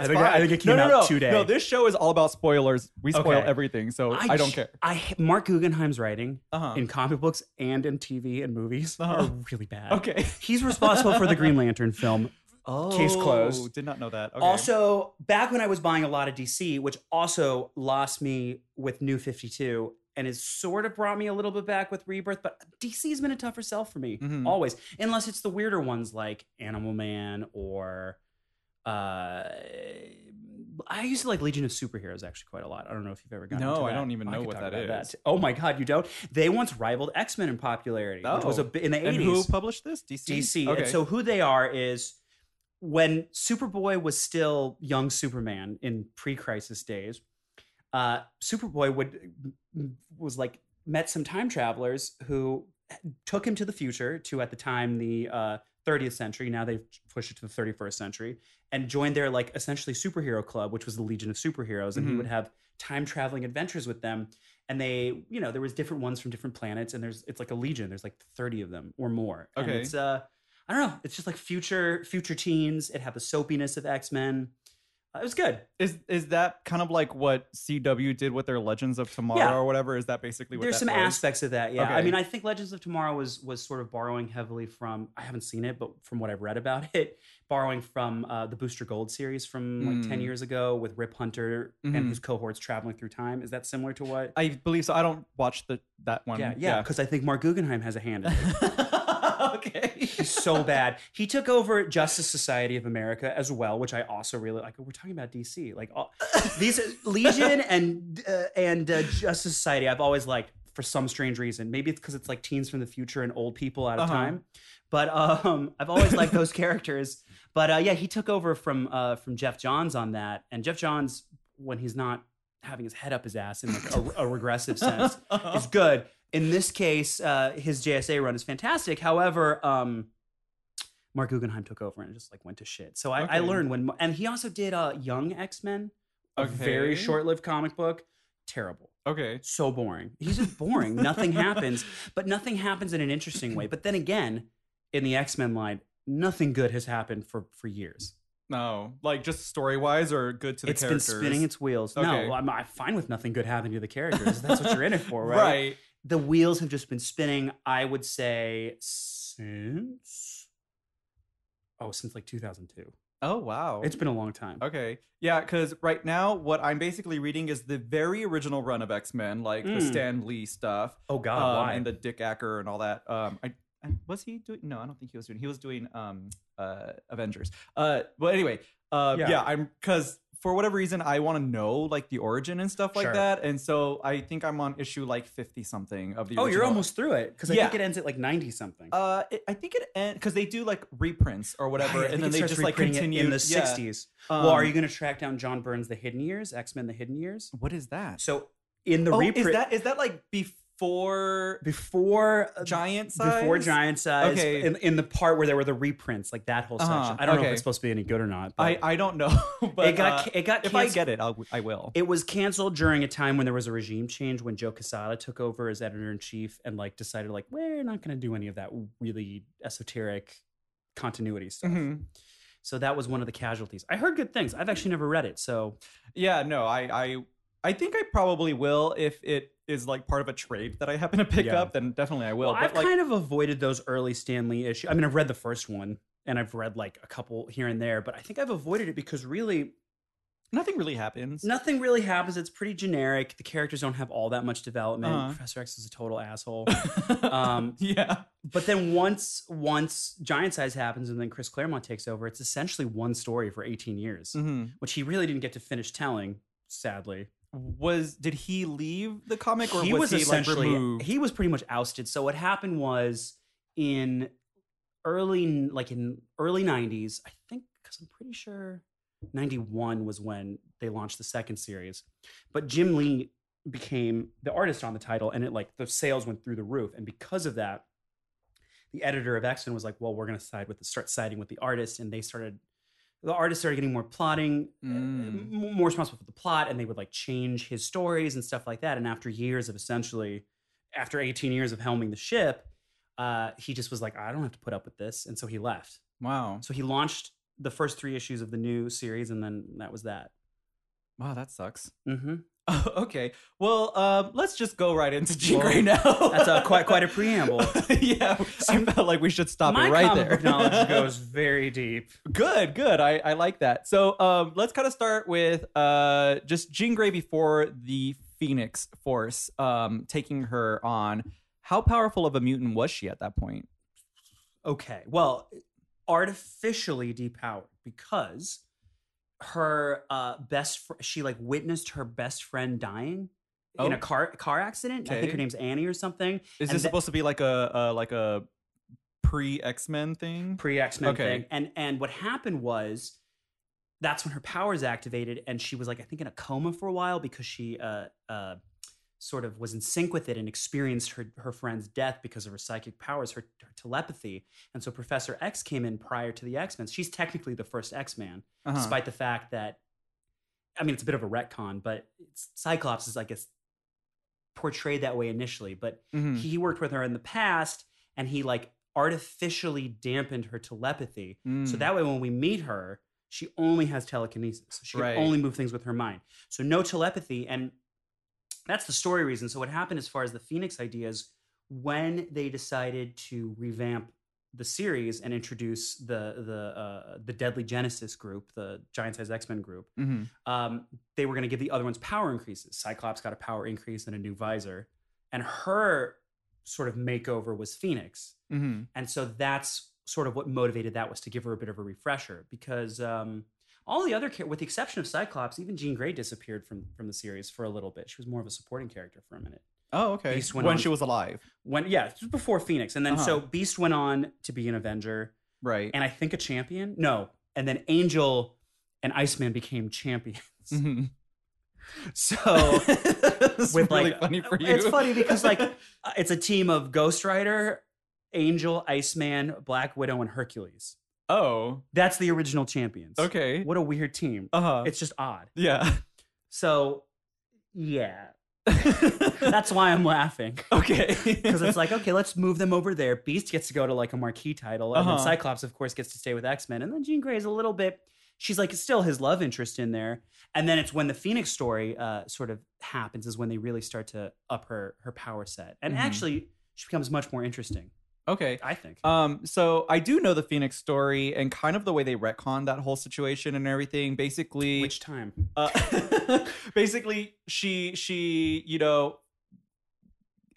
think- I think it came no, no, out no. today. No, this show is all about spoilers. We spoil Okay. everything, so I, don't care. I Mark Guggenheim's writing Uh-huh. in comic books and in TV and movies Uh-huh. are really bad. Okay. He's responsible for the Green Lantern film. Oh, Case closed. Did not know that. Okay. Also, back when I was buying a lot of DC, which also lost me with New 52 and has sort of brought me a little bit back with Rebirth, but DC's been a tougher sell for me, Mhm. always. Unless it's the weirder ones like Animal Man or. Uh, I used to like Legion of Superheroes actually quite a lot. I don't know if you've ever gotten No, I don't even know what talk that. Oh my god, you don't? They once rivaled X Men in popularity, which was Oh. a bit in the and eighties. who published this? DC. DC. Okay. And so who they are is when Superboy was still young Superman in pre-crisis days, uh, Superboy would was like met some time travelers who took him to the future to at the time the uh, 30th century. Now they've pushed it to the 31st century and joined their like essentially superhero club, which was the Legion of Superheroes, and he Mhm. would have time traveling adventures with them. And they, you know, there was different ones from different planets, and there's it's like a legion. There's like 30 of them or more. And Okay. it's uh, I don't know. It's just like future future teens. It had the soapiness of X Men. It was good. is is that kind of like what CW did with their Legends of Tomorrow Yeah. or whatever? Is that basically what There's some was? aspects of that, yeah. I mean, I think Legends of Tomorrow was was sort of borrowing heavily from. I haven't seen it, but from what I've read about it, borrowing from uh, the Booster Gold series from like ten Mm. years ago with Rip Hunter and Mhm. his cohorts traveling through time. Is that similar to what? I believe so. I don't watch the that one. yeah, yeah, because I think Marc Guggenheim has a hand in it. okay. He's so bad. He took over Justice Society of America as well, which I also really like. We're talking about DC, like all, these Legion and uh, and uh, Justice Society. I've always liked for some strange reason. Maybe it's because it's like teens from the future and old people out of Uh-huh. time. But um, I've always liked those characters. But uh, yeah, he took over from uh, from Geoff Johns on that, and Geoff Johns when he's not having his head up his ass in like a, a regressive sense is good. In this case, uh, his JSA run is fantastic. However, um, Marc Guggenheim took over and just like went to shit. So I, I learned when, and he also did uh, Young X Men, a very short-lived comic book. Terrible, okay. so boring. He's just boring. nothing happens, but nothing happens in an interesting way. But then again, in the X Men line, nothing good has happened for for years. No, like just story wise or good to the characters. It's been spinning its wheels. Okay. No, I'm, I'm fine with nothing good happening to the characters. That's what you're in it for, right? right. The wheels have just been spinning i would say since oh since like 2002 Oh wow. it's been a long time Okay. Yeah, because right now what I'm basically reading is the very original run of X Men, like the Mm. Stan Lee stuff, oh god um, why and the Dick Acker and all that. Um, I, I was he doing? No, I don't think he was doing. He was doing um uh Avengers. Uh, well anyway, uh, Yeah. yeah, I'm because for whatever reason I want to know like the origin and stuff like Sure. that, and so I think I'm on issue like fifty something of the. oh you're almost through it because i Yeah. think it ends at like 90 something Uh, it, I think it ends because they do like reprints or whatever, Right, and then they just like continue in the yeah. 60s well are Um, you going to track down John Byrne's the hidden years x-men the hidden years What is that? so in the oh, reprint is that is that like before before uh, giant size? before giant size Okay. in, in the part where there were the reprints like that whole Uh-huh, section i don't know if it's supposed to be any good or not but I I don't know, but it got uh, it got if I get it, I'll I will. It was canceled during a time when there was a regime change when Joe Quesada took over as editor in chief and like decided like we're not going to do any of that really esoteric continuity stuff. Mhm. So that was one of the casualties. I heard good things. I've actually never read it, so Yeah, no, I I I think I probably will if it is like part of a trade that I happen to pick Yeah. up. Then definitely I will. well, but I've like, kind of avoided those early Stan Lee issues. I mean, I've read the first one and I've read like a couple here and there, but I think I've avoided it because really nothing really happens. nothing really happens. It's pretty generic. The characters don't have all that much development. Uh-huh. Professor X is a total asshole. um, yeah. But then once once Giant Size happens and then Chris Claremont takes over, it's essentially one story for 18 years, Mhm. which he really didn't get to finish telling, sadly. Was did he leave the comic or he was, was he like essentially removed? he was pretty much ousted. So what happened was in early like in early 90s, I think cuz I'm pretty sure 91 was when they launched the second series. But Jim Lee became the artist on the title and it like the sales went through the roof and because of that the editor of X-Men was like, "Well, we're going to side with the start siding with the artist," and they started. The artists started getting more plotting, uh, Mm. m- more responsible for the plot, and they would like change his stories and stuff like that. And after years of essentially, after 18 years of helming the ship, uh, he just was like, "I don't have to put up with this," and so he left. wow. So he launched the first three issues of the new series, and then that was that. Wow, that sucks. okay. Well, um, let's just go right into Jean Well, Grey now. That's a, quite quite a preamble. yeah, I felt like we should stop My it right comic there. book knowledge goes very deep. good, good. I, I like that. So um, let's kind of start with uh, just Jean Grey before the Phoenix Force um, taking her on. How powerful of a mutant was she at that point? Okay. Well, artificially depowered because her uh best fr- she like witnessed her best friend dying in Oh. a car car accident. I think her name's Annie or something. Is And this the- supposed to be like a, a like a pre X Men thing? Pre X Men Okay. thing. And and what happened was that's when her powers activated and she was like I think in a coma for a while because she uh uh sort of was in sync with it and experienced her her friend's death because of her psychic powers, her, her telepathy. And so Professor X came in prior to the X Men. She's technically the first X Man. Uh-huh. despite the fact that I mean it's a bit of a retcon, but it's, Cyclops is I guess portrayed that way initially, but Mhm. he worked with her in the past and he like artificially dampened her telepathy. So Mm. that way when we meet her, she only has telekinesis. So she Right. can only move things with her mind. So no telepathy and that's the story reason. So what happened as far as the Phoenix ideas when they decided to revamp the series and introduce the the uh, the Deadly Genesis group, the Giant Size X Men group, Mhm. um, they were going to give the other ones power increases. Cyclops got a power increase and a new visor, and her sort of makeover was Phoenix, Mhm. and so that's sort of what motivated that was to give her a bit of a refresher because um, all the other, with the exception of Cyclops, even Jean Grey disappeared from from the series for a little bit. She was more of a supporting character for a minute. Oh, okay. Beast When on- she was alive, When yeah, before Phoenix, and then Uh-huh. so Beast went on to be an Avenger, right? and I think a champion. No, and then Angel and Iceman became champions. Mhm. So it's with really like funny for you. it's funny because like it's a team of Ghost Rider, Angel, Iceman, Black Widow, and Hercules. Oh, That's the original champions. okay. What a weird team. Uh huh. It's just odd. yeah. So yeah, that's why I'm laughing. okay. Because it's like, okay, let's move them over there. Beast gets to go to like a marquee title, and Uh-huh. then Cyclops, of course, gets to stay with X Men, and then Jean Grey is a little bit. She's like still his love interest in there, and then it's when the Phoenix story uh, sort of happens is when they really start to up her her power set, and Mhm. actually she becomes much more interesting. Okay. I think. Um, so I do know the Phoenix story and kind of the way they retcon that whole situation and everything. Basically, Which time? uh, basically she she you know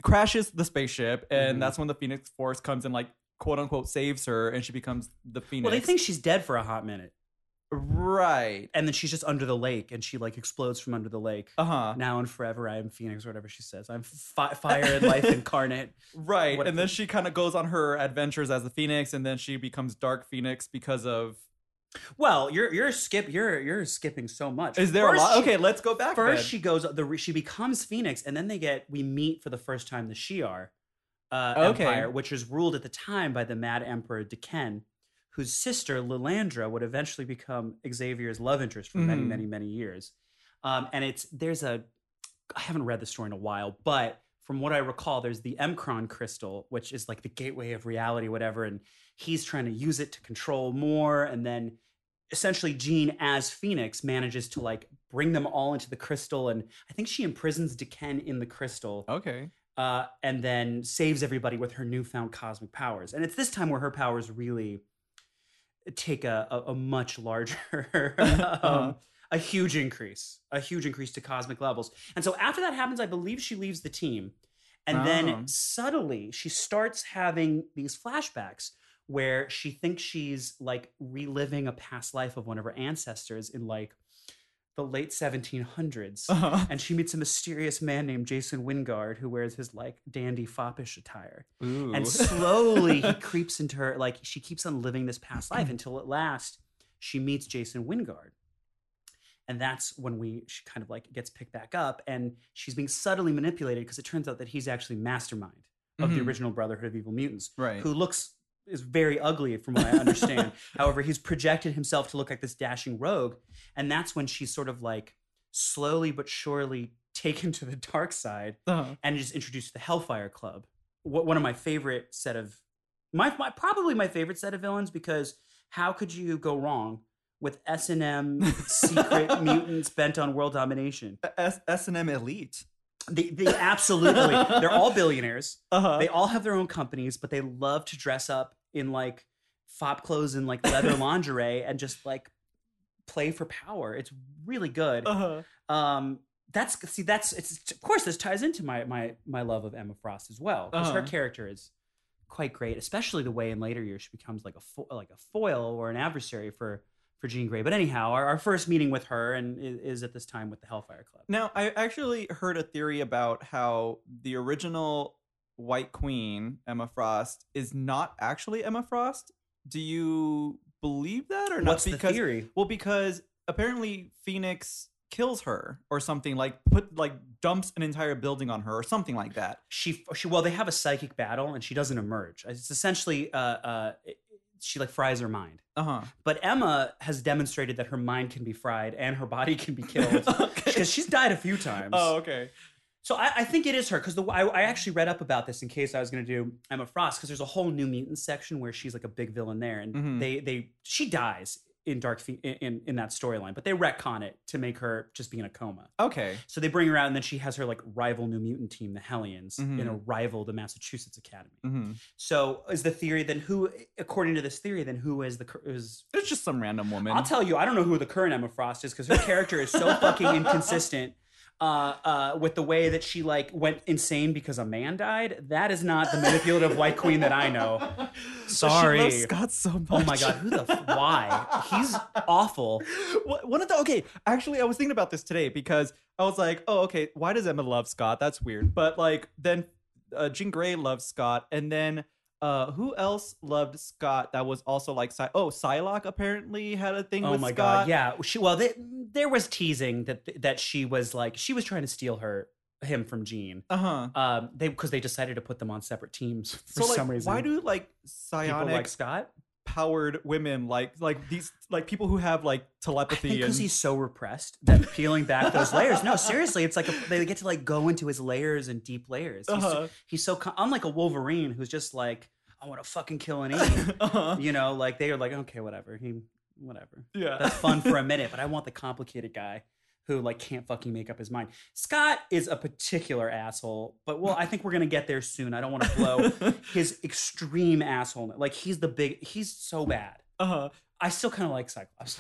crashes the spaceship and Mhm. that's when the Phoenix Force comes and like quote unquote saves her and she becomes the Phoenix. Well, they think she's dead for a hot minute, right. and then she's just under the lake, and she like explodes from under the lake. Uh huh. Now and forever, I am Phoenix, or whatever she says. I'm fi- fire and life incarnate. Right. What- and then she kind of goes on her adventures as the Phoenix and then she becomes Dark Phoenix because of Well, you're you're skip you're you're skipping so much. Is there First a lot? she- okay, let's go back. First, then. she goes the she becomes Phoenix, and then they get we meet for the first time the Shi'ar uh, Okay. Empire, which was ruled at the time by the Mad Emperor D'Ken, whose sister Lilandra would eventually become Xavier's love interest for many Mhm. many many years. Um, and it's there's a I haven't read the story in a while, but from what I recall, there's the M'Kraan crystal, which is like the gateway of reality, whatever, and he's trying to use it to control more, and then essentially Jean as Phoenix manages to like bring them all into the crystal, and I think she imprisons D'Ken in the crystal, Okay. uh, and then saves everybody with her newfound cosmic powers. And it's this time where her powers really take a, a, a much larger, um, a huge increase, a huge increase to cosmic levels. And so after that happens, I believe she leaves the team. And Oh. then subtly, she starts having these flashbacks where she thinks she's like reliving a past life of one of her ancestors in like the late 1700s. Uh-huh. And she meets a mysterious man named Jason Wyngarde who wears his like dandy foppish attire. Ooh. And slowly he creeps into her, like she keeps on living this past life until at last she meets Jason Wyngarde. And that's when we she kind of like gets picked back up and she's being subtly manipulated because it turns out that he's actually mastermind of the Mhm. original Brotherhood of Evil Mutants, right. who looks is very ugly from what I understand. However, he's projected himself to look like this dashing rogue, and that's when she's sort of like slowly but surely taken to the dark side Uh-huh. and just introduced to the Hellfire Club. Wh- One of my favorite set of my, my probably my favorite set of villains because how could you go wrong with S and M secret mutants bent on world domination. S S and M Elite. They, they absolutely they're all billionaires. Uh-huh. They all have their own companies, but they love to dress up in like fop clothes and like leather lingerie and just like play for power. It's really good. uh-huh. Um, that's see, that's it's of course this ties into my my my love of Emma Frost as well because her Uh-huh. character is quite great, especially the way in later years she becomes like a fo- like a foil or an adversary for for Jean Grey. But anyhow, our, our first meeting with her and is, is at this time with the Hellfire Club. Now, I actually heard a theory about how the original White Queen, Emma Frost, is not actually Emma Frost. Do you believe that or not? What's the theory? well, because apparently Phoenix kills her or something like put like dumps an entire building on her or something like that. she she well they have a psychic battle and she doesn't emerge it's essentially uh uh she like fries her mind Uh-huh. but emma has demonstrated that her mind can be fried and her body can be killed okay. because she's died a few times Oh, okay. so I, I think it is her because the I, I actually read up about this in case I was going to do Emma Frost because there's a whole New Mutants section where she's like a big villain there, and Mhm. they they she dies in Dark Phe- in in, that storyline, but they retcon it to make her just be in a coma. Okay. So they bring her out, and then she has her like rival New Mutant team, the Hellions, in a rival the Massachusetts Academy. hmm So is the theory then who, according to this theory, then who is the is? It's just some random woman. I'll tell you, I don't know who the current Emma Frost is because her character is so fucking inconsistent. Uh, uh, with the way that she like went insane because a man died, that is not the manipulative white queen that I know. Sorry. Scott so much. Oh my god, who the f- why? He's awful. What- One of the okay, actually, I was thinking about this today because I was like, oh, okay, why does Emma love Scott? That's weird. But like, then uh, Jean Grey loves Scott, and then uh, who else loved Scott? That was also like, Psy- oh, Psylocke apparently had a thing Oh with my Scott. god, yeah. She well, they, there was teasing that that she was like she was trying to steal her him from Jean. Uh huh. Um, they because they decided to put them on separate teams for So like, some reason. why do like people psionic like Scott? powered women like like these like people who have like telepathy because and he's so repressed that peeling back those layers. No, seriously, it's like a, they get to like go into his layers and deep layers. He's, uh-huh. he's so con- unlike a Wolverine who's just like I want to fucking kill an alien. uh-huh. you know, like they are like okay, whatever. He whatever. yeah That's fun for a minute, but I want the complicated guy who like can't fucking make up his mind. Scott is a particular asshole, but well, I think we're gonna get there soon. I don't want to blow his extreme asshole. Like he's the big. He's so bad. uh-huh. I still kind of like Cyclops.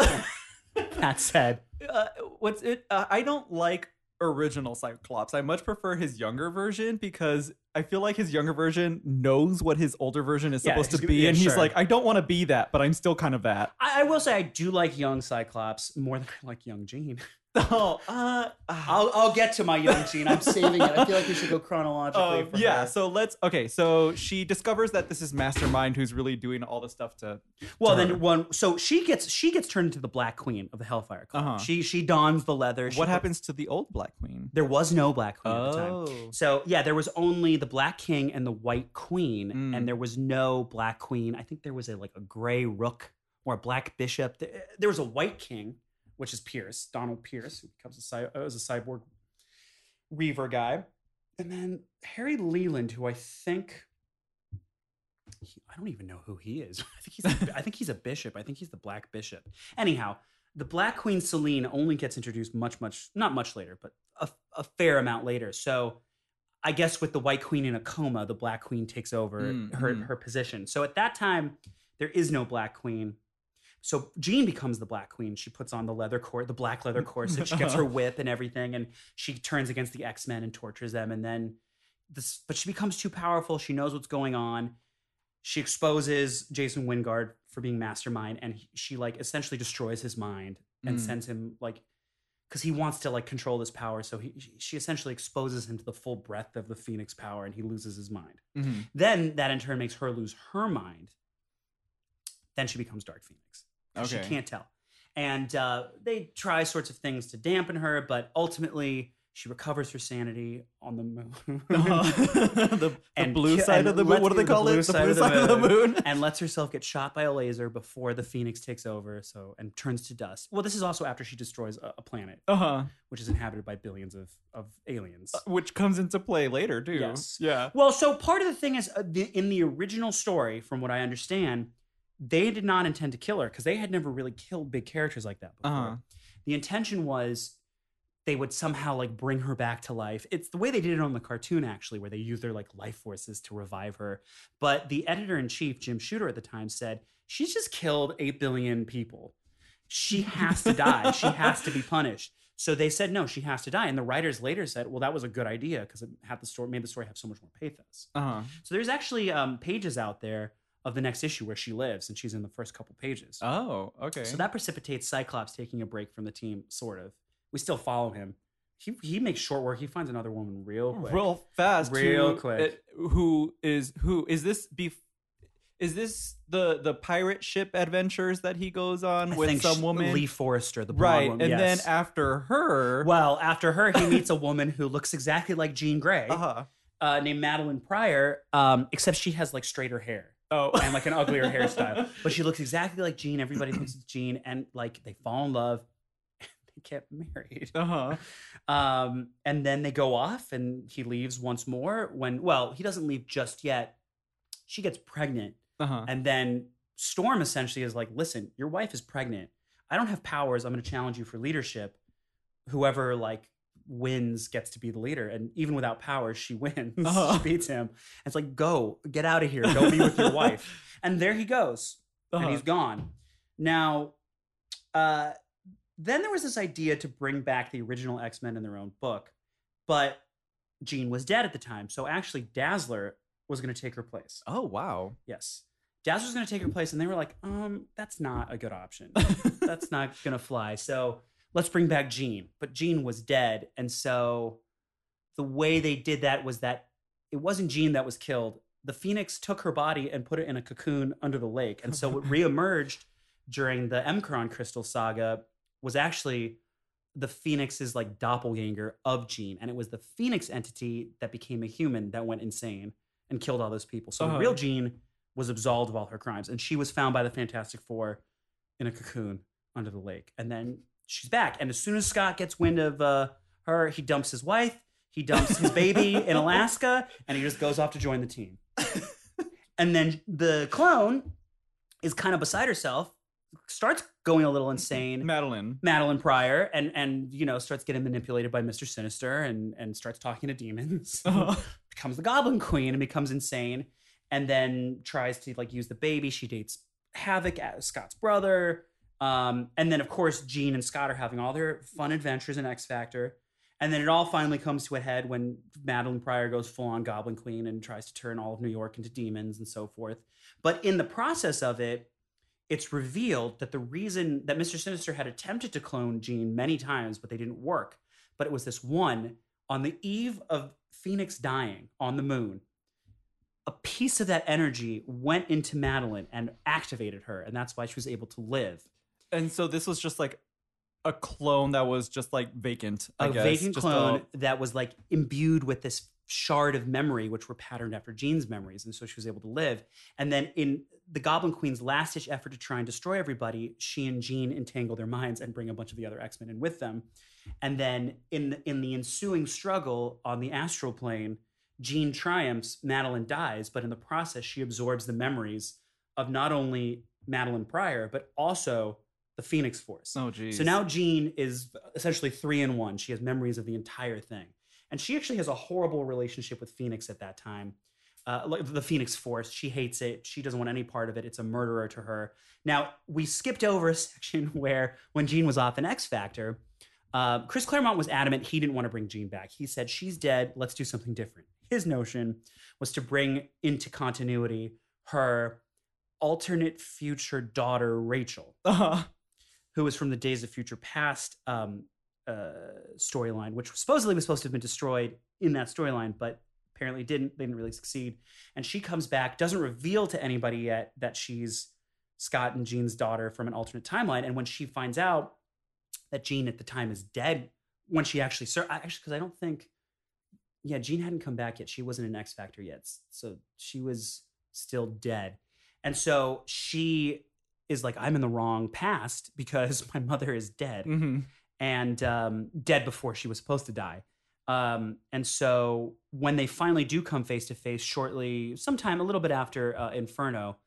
that said, uh, what's it? Uh, I don't like original Cyclops. I much prefer his younger version because I feel like his younger version knows what his older version is Yeah, supposed to be, yeah, and he's sure. like, I don't want to be that, but I'm still kind of that. I, I will say I do like young Cyclops more than I like young Jean. Oh, uh, I'll I'll get to my young Jean. I'm saving it. I feel like we should go chronologically. um, yeah, her. so let's okay. So she discovers that this is Mastermind who's really doing all the stuff to. Well, to then one. So she gets she gets turned into the Black Queen of the Hellfire Club. Uh-huh. She she dons the leather. She what put- happens to the old Black Queen? There was no Black Queen at the time. Oh, So yeah, there was only the Black King and the White Queen, Mm. and there was no Black Queen. I think there was a like a Gray Rook or a Black Bishop. There, there was a White King, which is Pierce, Donald Pierce, who becomes a cy- uh, a cyborg Reaver guy, and then Harry Leland, who I think. he- I don't even know who he is. I think he's. A, I think he's a bishop. I think he's the Black Bishop. Anyhow, the Black Queen Selene only gets introduced much, much not much later, but a, a fair amount later. So I guess with the White Queen in a coma, the Black Queen takes over Mm, her mhm. her position. So at that time, there is no Black Queen. So Jean becomes the Black Queen. She puts on the leather cord, the black leather corset. She gets her whip and everything, and she turns against the X Men and tortures them. And then this, but she becomes too powerful. She knows what's going on. She exposes Jason Wyngarde for being mastermind, and he, she like essentially destroys his mind and Mm. sends him like because he wants to like control this power. So he she essentially exposes him to the full breadth of the Phoenix power, and he loses his mind. Mhm. Then that in turn makes her lose her mind. Then she becomes Dark Phoenix. Okay. She can't tell. And uh, they try sorts of things to dampen her, but ultimately she recovers her sanity on the moon. the, the blue ki- side of the moon. What do they let's- the call it? The side blue of the side of the moon. moon. and lets herself get shot by a laser before the Phoenix takes over. So and turns to dust. Well, this is also after she destroys a, a planet, Uh huh. which is inhabited by billions of, of aliens. Which comes into play later too. Yes. Yeah. Well, so part of the thing is uh, the, in the original story, from what I understand, they did not intend to kill her because they had never really killed big characters like that before. Uh-huh. The intention was they would somehow like bring her back to life. It's the way they did it on the cartoon actually, where they used their like life forces to revive her. But the editor in chief, Jim Shooter at the time, said she's just killed eight billion people. She has to die. she has to be punished. So they said no, she has to die. And the writers later said, well, that was a good idea because it had the story made the story have so much more pathos. Uh-huh. So there's actually um, pages out there of the next issue where she lives, and she's in the first couple pages. Oh, okay. So that precipitates Cyclops taking a break from the team, sort of. We still follow him. He he makes short work. He finds another woman real quick. real fast Real who- quick. uh, who is who is this bef- is this the the pirate ship adventures that he goes on I with some sh- woman Lee Forrester, the right woman, and then after her well, after her, he meets a woman who looks exactly like Jean Grey, uh-huh. uh, named Madelyne Pryor, um, except she has like straighter hair. Oh and like an uglier hairstyle. But she looks exactly like Jean. Everybody thinks it's Jean, and like they fall in love. They get married. uh-huh Um, and then they go off, and he leaves once more. When well, he doesn't leave just yet. She gets pregnant, uh-huh and then Storm essentially is like, "Listen, your wife is pregnant. I don't have powers. I'm going to challenge you for leadership. Whoever like wins gets to be the leader, and even without powers, she wins. Uh-huh. She beats him. And it's like, go, get out of here. Go be with your wife. And there he goes, uh-huh. and he's gone. Now, uh, then there was this idea to bring back the original X Men in their own book, but Jean was dead at the time, so actually Dazzler was going to take her place. oh wow Yes. Dazzler's going to take her place, and they were like, um, that's not a good option. that's not going to fly. So let's bring back Jean. But Jean was dead. And so the way they did that was that it wasn't Jean that was killed. The Phoenix took her body and put it in a cocoon under the lake. And so what reemerged during the M'Kraan crystal saga was actually the Phoenix's like doppelganger of Jean. And it was the Phoenix entity that became a human that went insane and killed all those people. So Uh-huh. the real Jean was absolved of all her crimes. And she was found by the Fantastic Four in a cocoon under the lake. And then she's back. And as soon as Scott gets wind of uh, her, he dumps his wife, he dumps his baby in Alaska, and he just goes off to join the team. and then the clone is kind of beside herself, starts going a little insane. madelyne Madelyne Pryor and and you know starts getting manipulated by Mr. Sinister and and starts talking to demons. uh-huh. becomes the Goblin Queen and becomes insane, and then tries to like use the baby. She dates Havoc, Scott's brother, um, and then of course Jean and Scott are having all their fun adventures in X Factor. And then it all finally comes to a head when Madelyne Pryor goes full on Goblin Queen and tries to turn all of New York into demons and so forth. But in the process of it, it's revealed that the reason that Mr. Sinister had attempted to clone Jean many times, but they didn't work. But it was this one on the eve of Phoenix dying on the moon. A piece of that energy went into Madelyne and activated her, and that's why she was able to live. And so this was just like a clone that was just like vacant I a guess. A vacant Just clone a- that was like imbued with this shard of memory, which were patterned after Jean's memories, and so she was able to live. And then in the Goblin Queen's last ditch effort to try and destroy everybody, she and Jean entangle their minds and bring a bunch of the other X Men in with them. And then in the, in the ensuing struggle on the astral plane, Jean triumphs, Madelyne dies, but in the process, she absorbs the memories of not only Madelyne Pryor but also the Phoenix Force. oh geez So now Jean is essentially three in one. She has memories of the entire thing. And she actually has a horrible relationship with Phoenix at that time. Uh, like the Phoenix Force. She hates it. She doesn't want any part of it. It's a murderer to her. Now, we skipped over a section where when Jean was off in X Factor, uh, Chris Claremont was adamant he didn't want to bring Jean back. He said, She's dead. Let's do something different. His notion was to bring into continuity her alternate future daughter, Rachel uh-huh. Who was from the Days of Future Past um, uh, storyline, which supposedly was supposed to have been destroyed in that storyline, but apparently didn't. They didn't really succeed. And she comes back, doesn't reveal to anybody yet that she's Scott and Jean's daughter from an alternate timeline. And when she finds out that Jean at the time is dead, when she actually, ser- actually, because I don't think, yeah, Jean hadn't come back yet. She wasn't an X Factor yet, so she was still dead. And so she is like, I'm in the wrong past because my mother is dead hmm and um, dead before she was supposed to die. Um, and so when they finally do come face to face, shortly, sometime a little bit after uh, Inferno,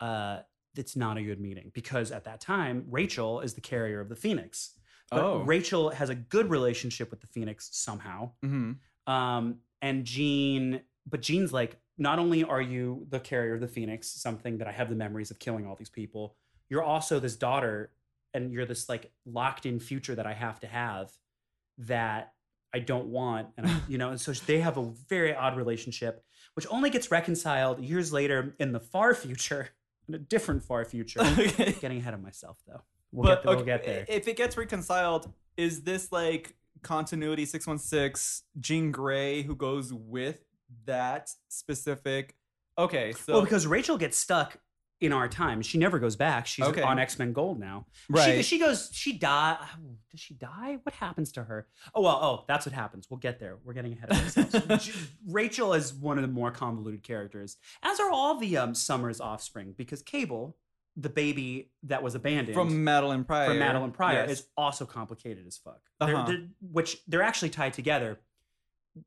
uh, it's not a good meeting because at that time Rachel is the carrier of the Phoenix. But Oh. Rachel has a good relationship with the Phoenix somehow. hmm Um, and Jean, but Jean's like, not only are you the carrier of the Phoenix, something that I have the memories of killing all these people, you're also this daughter, and you're this like locked in future that I have to have that I don't want. And I, you know, and so they have a very odd relationship, which only gets reconciled years later in the far future, in a different far future. okay. Getting ahead of myself though. We'll, get, there, we'll get there. If it gets reconciled, is this like continuity 616 Jean Grey who goes with that specific? Okay, so well, because Rachel gets stuck in our time. She never goes back. She's Okay. on X Men Gold now. right. She, she goes. She die. Does she die? What happens to her? Oh well. Oh, that's what happens. We'll get there. We're getting ahead of ourselves. Rachel is one of the more convoluted characters, as are all the um, Summers offspring, because Cable, the baby that was abandoned from Madelyne Pryor. from Madelyne Pryor, Yes. is also complicated as fuck. They're- Uh-huh. they're- which they're actually tied together.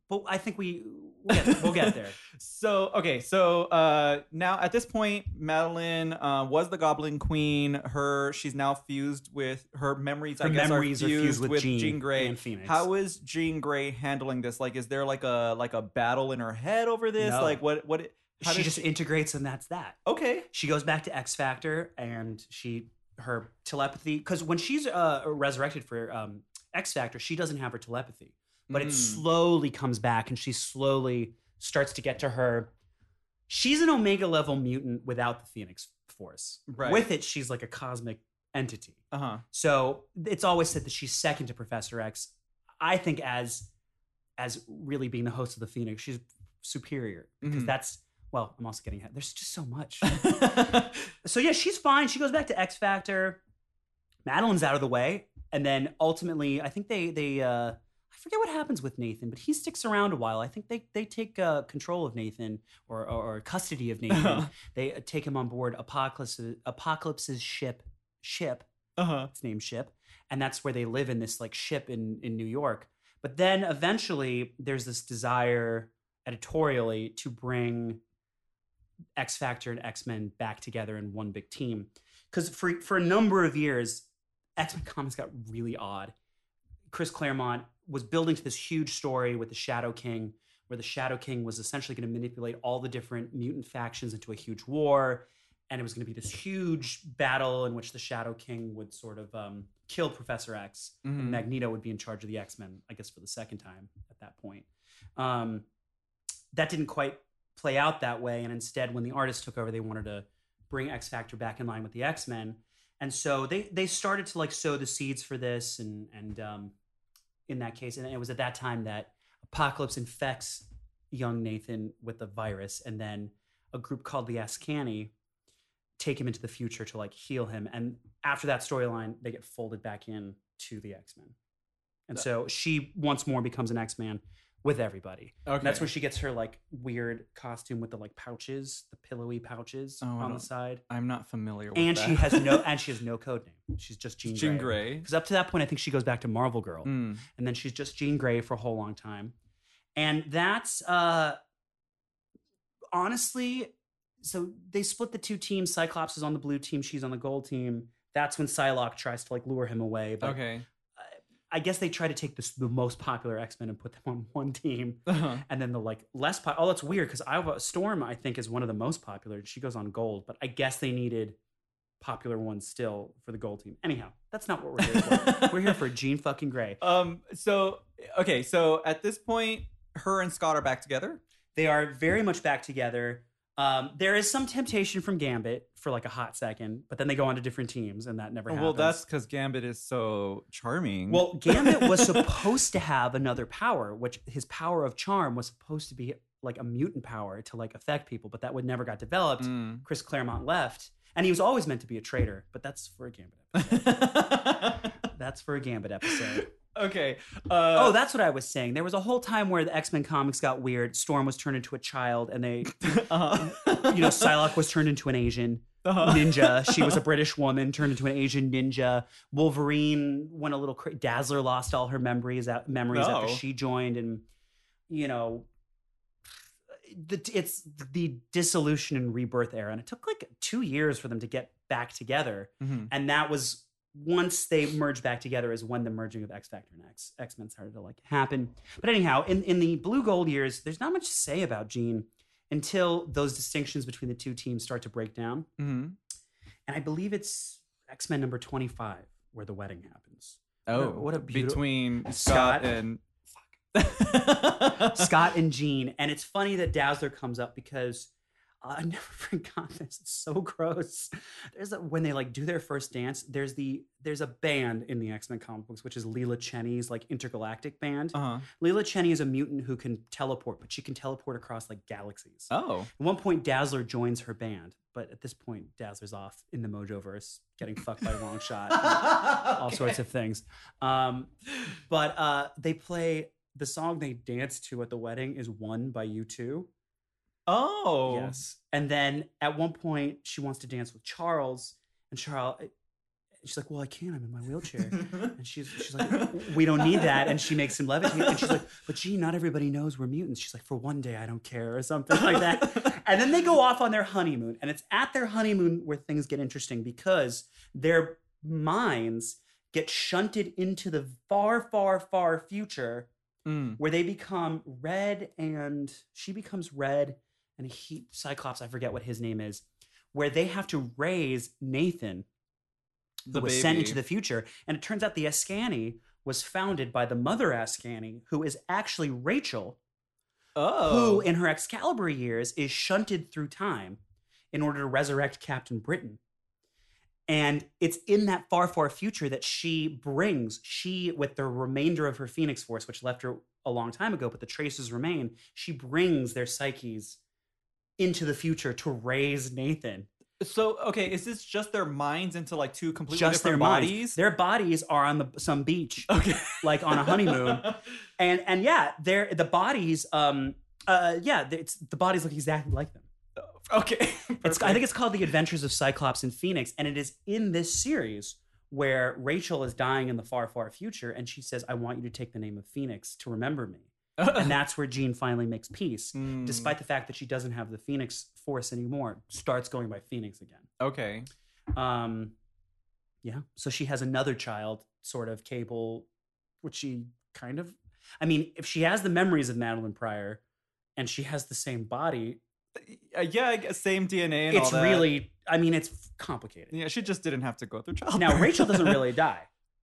But I think we we'll get, we'll get there. So okay, so uh, now at this point, Madelyne uh, was the Goblin Queen. Her she's now fused with her memories. I guess memories are are fused, fused with with Jean Jean Grey. and Phoenix. How is Jean Grey handling this? Like, is there like a like a battle in her head over this? No. Like, what what? How she does just integrates, and that's that. okay. she goes back to X Factor and she her telepathy because when she's uh, resurrected for um, X Factor, she doesn't have her telepathy, but it Mm. slowly comes back and she slowly starts to get to her. She's an Omega level mutant without the Phoenix Force. Right. With it, she's like a cosmic entity. Uh huh. So it's always said that she's second to Professor X. I think as as really being the host of the Phoenix, she's superior because Mhm. that's well. I'm also getting ahead. There's just so much. So yeah, she's fine. She goes back to X Factor. Madelyne's out of the way, and then ultimately, I think they they uh, forget what happens with Nathan, but he sticks around a while. I think they they take uh, control of Nathan or, or or custody of Nathan. they uh, take him on board Apocalypse Apocalypse's ship ship. uh huh. Its named ship, and that's where they live in this like ship in in New York. But then eventually, there's this desire editorially to bring X Factor and X Men back together in one big team. Because for for a number of years, X Men comics got really odd. Chris Claremont was building to this huge story with the Shadow King, where the Shadow King was essentially going to manipulate all the different mutant factions into a huge war, and it was going to be this huge battle in which the Shadow King would sort of um, kill Professor X, and Mhm. Magneto would be in charge of the X Men, I guess, for the second time at that point. Um, that didn't quite play out that way. And instead, when the artist took over, they wanted to bring X Factor back in line with the X Men. And so they they started to like sow the seeds for this, and and um, in that case, and it was at that time that Apocalypse infects young Nathan with the virus, and then a group called the Askani take him into the future to like heal him. And after that storyline, they get folded back in to the X Men, and so she once more becomes an X Man with everybody. Okay. And that's where she gets her like weird costume with the like pouches, the pillowy pouches Oh, on the side. I'm not familiar with And that. she has no and she has no code name. She's just Jean, Jean Grey. Because up to that point, I think she goes back to Marvel Girl, Mm. and then she's just Jean Grey for a whole long time. And that's uh honestly, so they split the two teams. Cyclops is on the blue team, she's on the gold team. That's when Psylocke tries to like lure him away. But Okay. I guess they try to take this, the most popular X Men and put them on one team Uh-huh. and then the like less po- oh that's weird because Iowa Storm I think is one of the most popular she goes on gold but I guess they needed popular ones still for the gold team anyhow that's not what we're here for we're here for Jean fucking Grey Um. So okay. So at this point, her and Scott are back together. they are very much back together um, there is some temptation from Gambit for like a hot second but then they go on to different teams and that never happens Oh, Well, that's because Gambit is so charming. well Gambit was supposed to have another power which his power of charm was supposed to be like a mutant power to like affect people but that would never got developed Mm. Chris Claremont left, and he was always meant to be a traitor, but that's for a Gambit episode. that's for a Gambit episode. Okay. Uh, oh, that's what I was saying. There was a whole time where the X Men comics got weird. Storm was turned into a child, and they, uh-huh. you know, Psylocke was turned into an Asian Uh-huh. ninja. She was a British woman turned into an Asian ninja. Wolverine went a little cra- Dazzler lost all her memories out, memories after Oh. she joined, and you know, the, it's the dissolution and rebirth era, and it took like two years for them to get back together, Mhm. and that was once they merged back together is when the merging of X Factor and X X Men started to like happen. But anyhow, in in the blue gold years, there's not much to say about Jean until those distinctions between the two teams start to break down, Mhm. and I believe it's X Men number twenty five where the wedding happens. Oh, what a beautiful- between Scott- Scott, and Scott and Jean. And it's funny that Dazzler comes up because I never forgot this. It's so gross. There's a, when they like do their first dance. There's the there's a band in the X Men comic books, which is Lila Cheney's like intergalactic band. Uh-huh. Lila Cheney is a mutant who can teleport, but she can teleport across like galaxies. Oh. At one point, Dazzler joins her band, but at this point, Dazzler's off in the Mojoverse, getting fucked by Longshot, and all sorts of things. Um, but uh, they play the song they dance to at the wedding is "One" by U2. Oh. Yes, and then at one point she wants to dance with Charles, and Charles, she's like, "Well, I can't. I'm in my wheelchair." And she's she's like, we don't need that. And she makes him levitate. And she's like, but gee, not everybody knows we're mutants. She's like, for one day, I don't care, or something like that. And then they go off on their honeymoon. And it's at their honeymoon where things get interesting because their minds get shunted into the far, far, far future Mm. where they become red and she becomes red and he Cyclops, I forget what his name is, where they have to raise Nathan The who was sent into the future. And it turns out the Askani was founded by the mother Askani, who is actually Rachel, Oh. who in her Excalibur years is shunted through time in order to resurrect Captain Britain. And it's in that far, far future that she brings, she, with the remainder of her Phoenix Force, which left her a long time ago, but the traces remain, she brings their psyches into the future to raise Nathan. So okay, is this just their minds into like two completely Just their different minds. bodies? Their bodies are on the some beach. okay. like on a honeymoon. and and yeah, they're the bodies. Um, uh, yeah, it's the bodies look exactly like them. okay. It's I think it's called The Adventures of Cyclops and Phoenix, and it is in this series where Rachel is dying in the far, far future, and she says, "I want you to take the name of Phoenix to remember me." And that's where Jean finally makes peace, Mm, despite the fact that she doesn't have the Phoenix Force anymore. Starts going by Phoenix again. okay. Um, yeah. So she has another child, sort of Cable, which she kind of. I mean, if she has the memories of Madelyne Pryor, and she has the same body, Uh, yeah, same DNA and it's all that. really. I mean, it's complicated. Yeah, she just didn't have to go through childbirth. Now Rachel doesn't really die.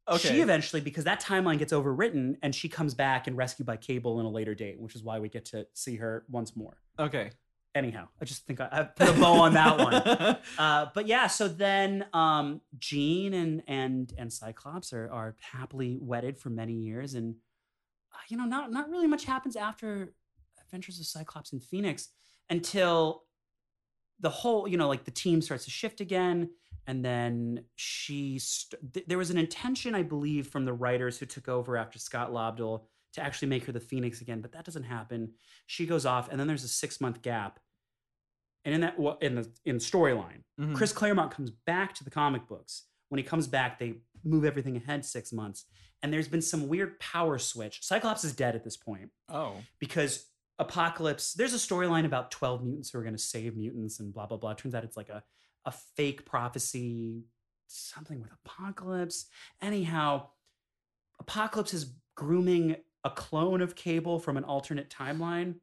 Okay. She eventually, because that timeline gets overwritten, and she comes back and rescued by Cable in a later date, which is why we get to see her once more. Okay. Anyhow, I just think I, I put a bow on that one. Uh, but yeah, so then um, Jean and and and Cyclops are are happily wedded for many years, and uh, you know, not not really much happens after Adventures of Cyclops and Phoenix until the whole you know like the team starts to shift again, and then she st- th- there was an intention, I believe, from the writers who took over after Scott Lobdell to actually make her the Phoenix again, but that doesn't happen. She goes off, and then there's a six month gap. And in that, well, in the in storyline, Mhm. Chris Claremont comes back to the comic books. When he comes back, they move everything ahead six months. And there's been some weird power switch. Cyclops is dead at this point Oh. because Apocalypse, there's a storyline about 12 mutants who are going to save mutants and blah, blah, blah. Turns out it's like a, a fake prophecy, something with Apocalypse. Anyhow, Apocalypse is grooming a clone of Cable from an alternate timeline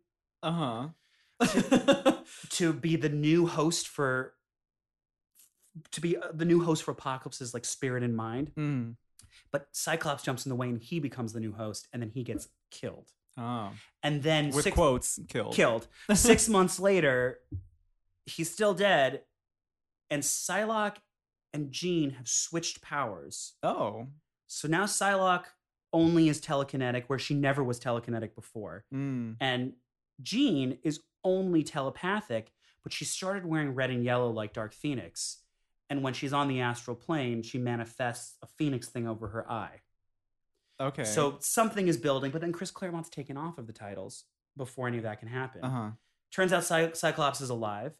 Uh huh. to be the new host for to be uh, the new host for Apocalypse's like spirit and mind. mm. But Cyclops jumps in the way and he becomes the new host, and then he gets killed. Oh. And then With six, quotes killed. killed. Six months later, he's still dead, and Psylocke and Jean have switched powers. Oh. So now Psylocke only is telekinetic, where she never was telekinetic before. Mm. And Jean is only telepathic, but she started wearing red and yellow like Dark Phoenix. And when she's on the astral plane, she manifests a phoenix thing over her eye. Okay. So something is building, but then Chris Claremont's taken off of the titles before any of that can happen. Uh huh. Turns out Cy- Cyclops is alive,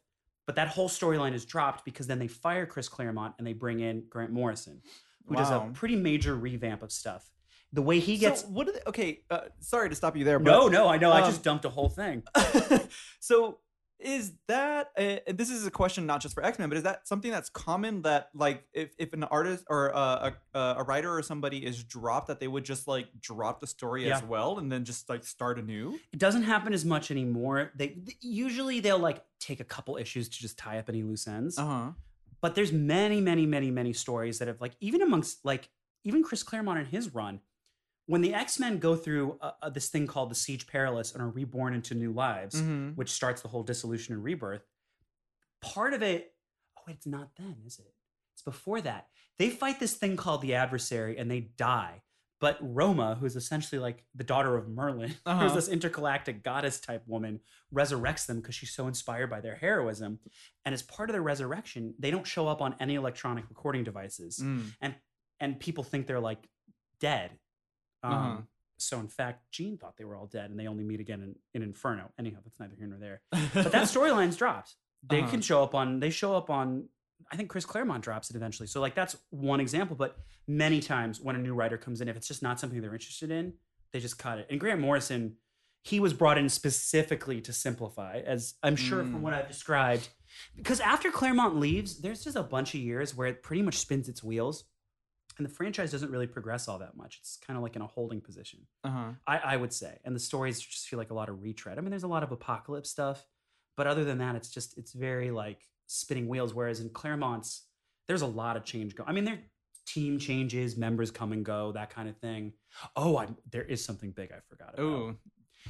but that whole storyline is dropped because then they fire Chris Claremont and they bring in Grant Morrison, who does a pretty major revamp of stuff. The way he gets. So what? Are they, okay. Uh, sorry to stop you there. But, no, no, I know. I um, just dumped a whole thing. so is that uh, this is a question not just for x-men but is that something that's common that like if, if an artist or a, a, a writer or somebody is dropped that they would just like drop the story as well and then just like start anew It doesn't happen as much anymore. They th- usually they'll like take a couple issues to just tie up any loose ends. uh-huh but there's many, many, many, many stories that have like even amongst like even Chris Claremont in his run, when the X Men go through uh, uh, this thing called the Siege Perilous and are reborn into new lives, Mhm. which starts the whole dissolution and rebirth. Part of it, oh it's not then, is it? It's before that. They fight this thing called the Adversary and they die. But Roma, who is essentially like the daughter of Merlin, Uh-huh. who's this intergalactic goddess type woman, resurrects them because she's so inspired by their heroism. And as part of their resurrection, they don't show up on any electronic recording devices. Mm. And people think they're like dead. Um, Uh-huh. So, in fact, Jean thought they were all dead and they only meet again in, in Inferno. Anyhow, that's neither here nor there. But that storyline's dropped. They Uh-huh. can show up on, they show up on, I think Chris Claremont drops it eventually. So, like, that's one example. But many times when a new writer comes in, if it's just not something they're interested in, they just cut it. And Grant Morrison, he was brought in specifically to simplify, as I'm sure Mm. from what I've described. Because after Claremont leaves, there's just a bunch of years where it pretty much spins its wheels. And the franchise doesn't really progress all that much. It's kind of like in a holding position. uh-huh I, I would say. And the stories just feel like a lot of retread. I mean, there's a lot of apocalypse stuff, but other than that, it's just it's very like spinning wheels. Whereas in Claremont's, there's a lot of change going. I mean, there team changes, members come and go, that kind of thing. Oh, I, there is something big I forgot about. Ooh,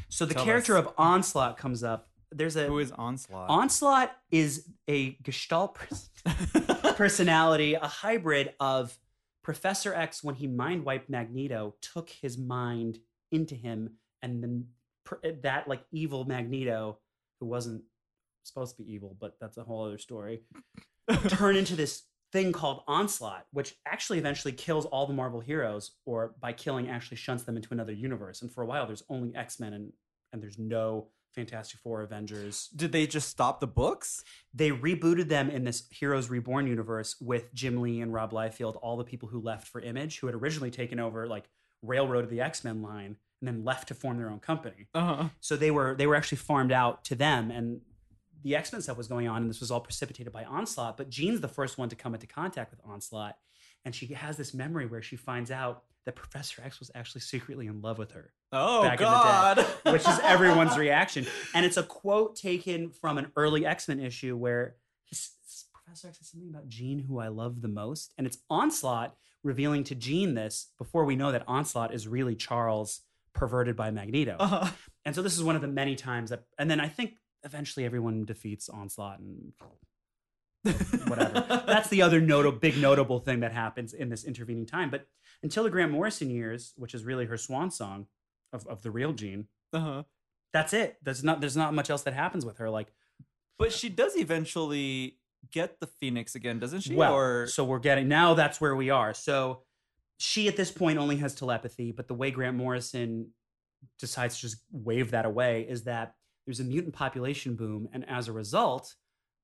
so the character us. of Onslaught comes up. There's a who is onslaught Onslaught is a Gestalt pers- personality, a hybrid of Professor X when he mind wiped Magneto, took his mind into him, and then pr- eh, that like evil Magneto, who wasn't supposed to be evil, but that's a whole other story, turn into this thing called Onslaught, which actually eventually kills all the Marvel heroes, or by killing actually shunts them into another universe. And for a while, there's only X Men and and there's no Fantastic Four, Avengers did they just stop the books they rebooted them in this Heroes Reborn universe with Jim Lee and Rob Liefeld, all the people who left for Image, who had originally taken over like Railroad of the X Men line and then left to form their own company. uh-huh So they were they were actually farmed out to them, and the X Men stuff was going on, and this was all precipitated by Onslaught. But Jean's the first one to come into contact with Onslaught, and she has this memory where she finds out that Professor X was actually secretly in love with her oh back in the god day, which is everyone's reaction. And it's a quote taken from an early X Men issue where Professor X says something about Jean, who I love the most. And it's Onslaught revealing to Jean this before we know that Onslaught is really Charles perverted by Magneto. uh-huh. And so this is one of the many times that, and then I think eventually everyone defeats Onslaught and whatever. That's the other notable, big notable thing that happens in this intervening time. But until the Grant Morrison years, which is really her swan song of, of the real Jean, uh-huh that's it. There's not there's not much else that happens with her. Like, But she does eventually get the Phoenix again, doesn't she? well, or so we're getting now. That's where we are. So she at this point only has telepathy, but the way Grant Morrison decides to just wave that away is that there's a mutant population boom, and as a result,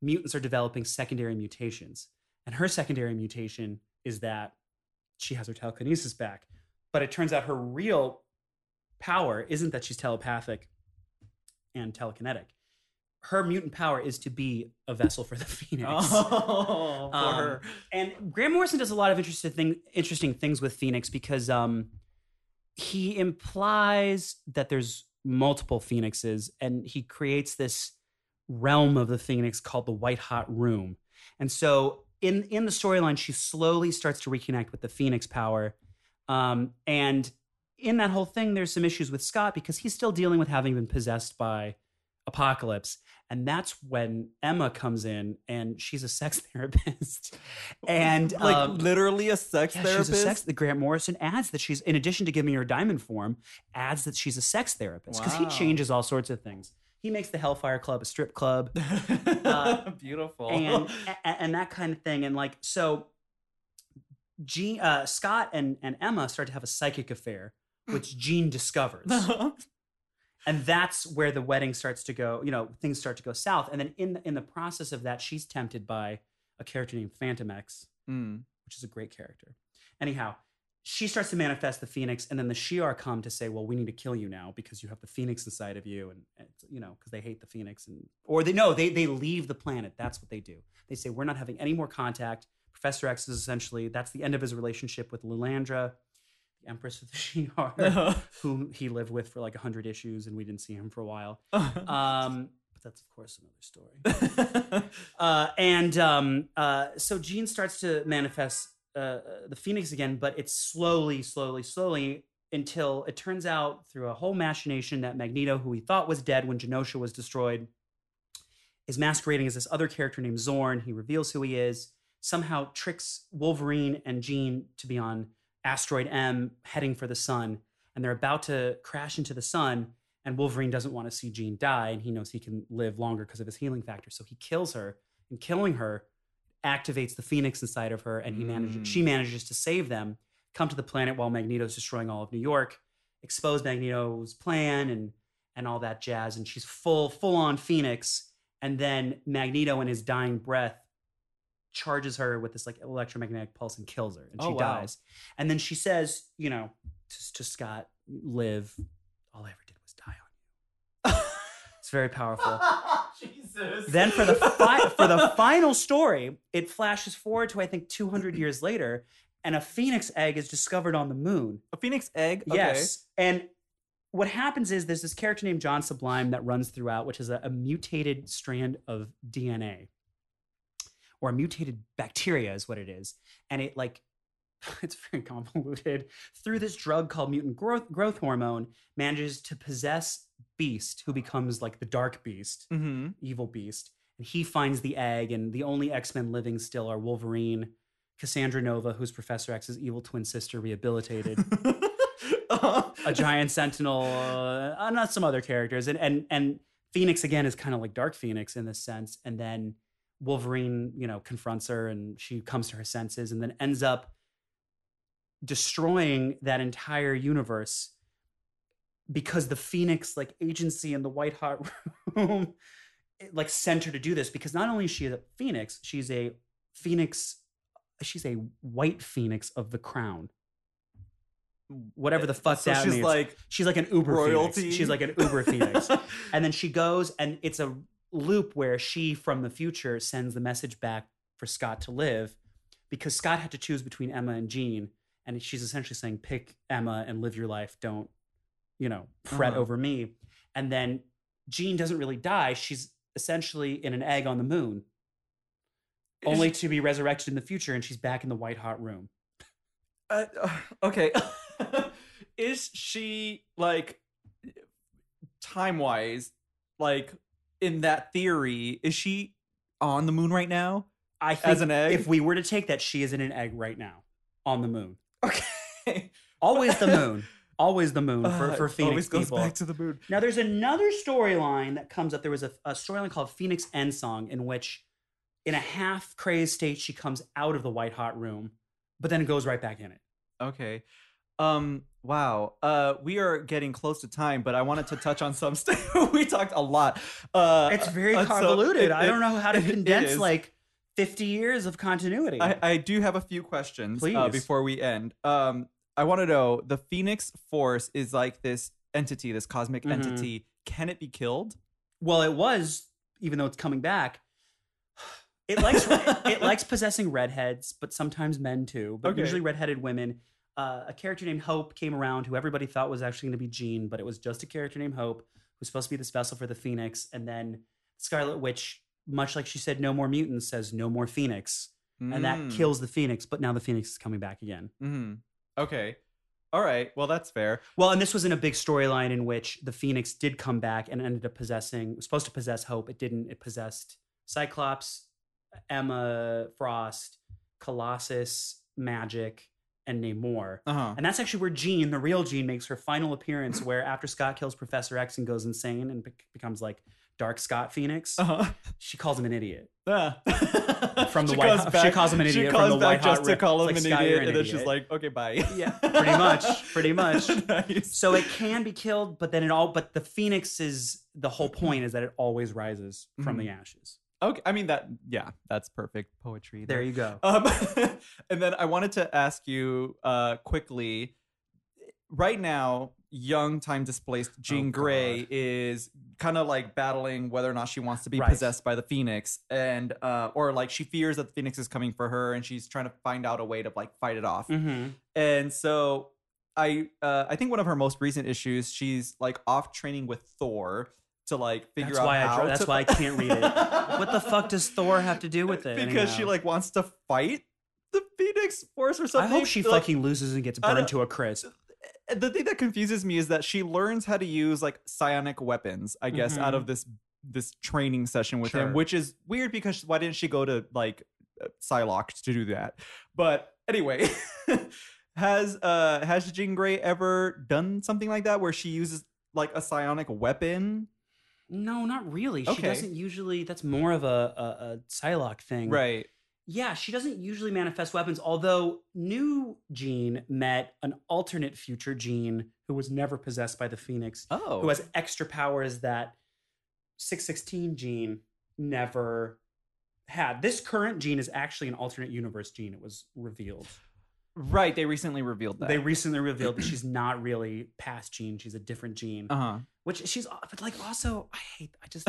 mutants are developing secondary mutations. And her secondary mutation is that she has her telekinesis back. But it turns out her real power isn't that she's telepathic and telekinetic. Her mutant power is to be a vessel for the Phoenix. oh, for Um, her. And Grant Morrison does a lot of interesting thing, interesting things with Phoenix because um, he implies that there's multiple Phoenixes, and he creates this realm of the Phoenix called the White Hot Room. And so in in the storyline, she slowly starts to reconnect with the Phoenix power, um, and in that whole thing, there's some issues with Scott because he's still dealing with having been possessed by Apocalypse. And that's when Emma comes in and she's a sex therapist. And like um, literally a sex yeah, therapist. she's a sex. The Grant Morrison adds that she's, in addition to giving her diamond form, adds that she's a sex therapist because he changes all sorts of things. He makes the Hellfire Club a strip club uh, Beautiful. and a- and that kind of thing. And like so, Jean, uh, Scott and and Emma start to have a psychic affair, which Jean discovers, and that's where the wedding starts to go. You know, things start to go south, and then in the, in the process of that, she's tempted by a character named Phantom X, Mm. which is a great character. Anyhow, she starts to manifest the phoenix, and then the Shi'ar come to say, "Well, we need to kill you now because you have the phoenix inside of you," and, and you know because they hate the phoenix, and or they no, they they leave the planet. That's what they do. They say, "We're not having any more contact." Professor X is essentially that's the end of his relationship with Lilandra, Empress of the Shi'ar, whom he lived with for like hundred issues, and we didn't see him for a while. Um, but that's of course another story. Uh, and um, uh, so Jean starts to manifest uh, the Phoenix again, but it's slowly, slowly, slowly until it turns out through a whole machination that Magneto, who we thought was dead when Genosha was destroyed, is masquerading as this other character named Zorn. He reveals who he is, somehow tricks Wolverine and Jean to be on asteroid M heading for the sun, and they're about to crash into the sun. And Wolverine doesn't want to see Jean die, and he knows he can live longer because of his healing factor. So he kills her, and killing her activates the phoenix inside of her and he manages Mm. she manages to save them come to the planet while magneto's destroying all of new york expose magneto's plan and and all that jazz and she's full full on phoenix and then magneto in his dying breath charges her with this like electromagnetic pulse and kills her and oh, she Oh, wow. dies and then she says you know to, to scott live all i ever did was die on you it's very powerful Jesus. then for the fi- for the final story, it flashes forward to I think 200 years later, and a phoenix egg is discovered on the moon. a phoenix egg. Okay. Yes, and what happens is there's this character named John Sublime that runs throughout, which is a, a mutated strand of DNA or a mutated bacteria is what it is, and it like it's very convoluted. Through this drug called mutant growth growth hormone manages to possess Beast, who becomes like the Dark Beast Mm-hmm. evil beast. And he finds the egg and the only x-men living still are wolverine cassandra nova who's professor x's evil twin sister rehabilitated a giant sentinel uh, not some other characters. And and and phoenix again is kind of like dark phoenix in this sense. And then wolverine you know confronts her and she comes to her senses and then ends up destroying that entire universe because the phoenix like agency in the white hot room like sent her to do this because not only is she a phoenix she's a phoenix she's a white phoenix of the crown whatever the eh, fuck so that she's means like she's like an uber royalty. phoenix. she's like an uber phoenix and then she goes and it's a loop where she from the future sends the message back for scott to live because scott had to choose between emma and jean and she's essentially saying pick emma and live your life. Don't you know fret Uh-huh. over me. And then jean doesn't really die. She's essentially in an egg on the moon. Only to be resurrected in the future and she's back in the white hot room. Uh, uh, okay. is she like time wise, like in that theory, is she on the moon right now i think as an egg? if we were to take that she is in an egg right now on the moon okay. always the moon always the moon for, Uh, for it phoenix always goes people back to the moon. Now, there's another storyline that comes up. There was a, a storyline called Phoenix End Song, in which, in a half crazed state, she comes out of the white hot room, but then it goes right back in it. Okay. Um. Wow. Uh. We are getting close to time, but I wanted to touch on some stuff. we talked a lot. Uh. It's very uh, so convoluted. it- I don't know how to it condense is. like 50 years of continuity. I, I do have a few questions uh, before we end. Um, I want to know the Phoenix Force is like this entity, this cosmic Mhm. entity. Can it be killed? well, it was, even though it's coming back. It likes it likes possessing redheads, but sometimes men too. But Okay. usually redheaded women. Uh, a character named Hope came around, who everybody thought was actually going to be Jean, but it was just a character named Hope, who's supposed to be this vessel for the Phoenix. And then Scarlet Witch, much like she said, "No more mutants," says, "No more Phoenix," and that Mm. kills the Phoenix. But now the Phoenix is coming back again. Mhm. Okay. All right. Well, that's fair. Well, and this was in a big storyline in which the Phoenix did come back and ended up possessing, was supposed to possess Hope. It didn't. It possessed Cyclops, Emma Frost, Colossus, Magik, and Namor. Uh huh. And that's actually where Jean, the real Jean, makes her final appearance. Where after Scott kills Professor X and goes insane and bec- becomes like Dark Scott Phoenix, Uh huh. she calls him an idiot. From the she White House- back, she calls him an idiot She from calls the back White Hot just to Ri- call him an like, Sky, idiot, an and then she's like, "Okay, bye." Yeah, pretty much, pretty much. nice. So it can be killed, but then it all. But the phoenix is the whole point is that it always rises from Mhm. the ashes. Okay, I mean that. Yeah, that's perfect poetry. There you go. Um, and then I wanted to ask you uh, quickly. Right now, young time displaced Jean Oh, Grey God. is kind of like battling whether or not she wants to be Right. possessed by the Phoenix, and uh, or like she fears that the Phoenix is coming for her, and she's trying to find out a way to like fight it off. Mm-hmm. And so I uh, I think one of her most recent issues, she's like off training with Thor to like figure That's out why I that's why I can't read it. What the fuck does Thor have to do with it? because she like wants to fight the Phoenix Force or something. I hope she Like, fucking loses and gets burned to a crisp. The thing that confuses me is that she learns how to use like psionic weapons, I guess, out Mhm. of this this training session with Sure. him, which is weird because why didn't she go to like uh, Psylocke to do that? But anyway, has uh has Jean Grey ever done something like that where she uses like a psionic weapon? No, not really. She Okay. doesn't usually. That's more of a, a, a Psylocke thing. Right. Yeah, she doesn't usually manifest weapons, although new Jean met an alternate future Jean who was never possessed by the Phoenix, Oh. who has extra powers that 616 Jean never had. This current Jean is actually an alternate universe Jean. It was revealed. right. They recently revealed that. They recently revealed that she's not really past Jean. She's a different Jean. uh huh. Which she's, but like also, I hate, I just,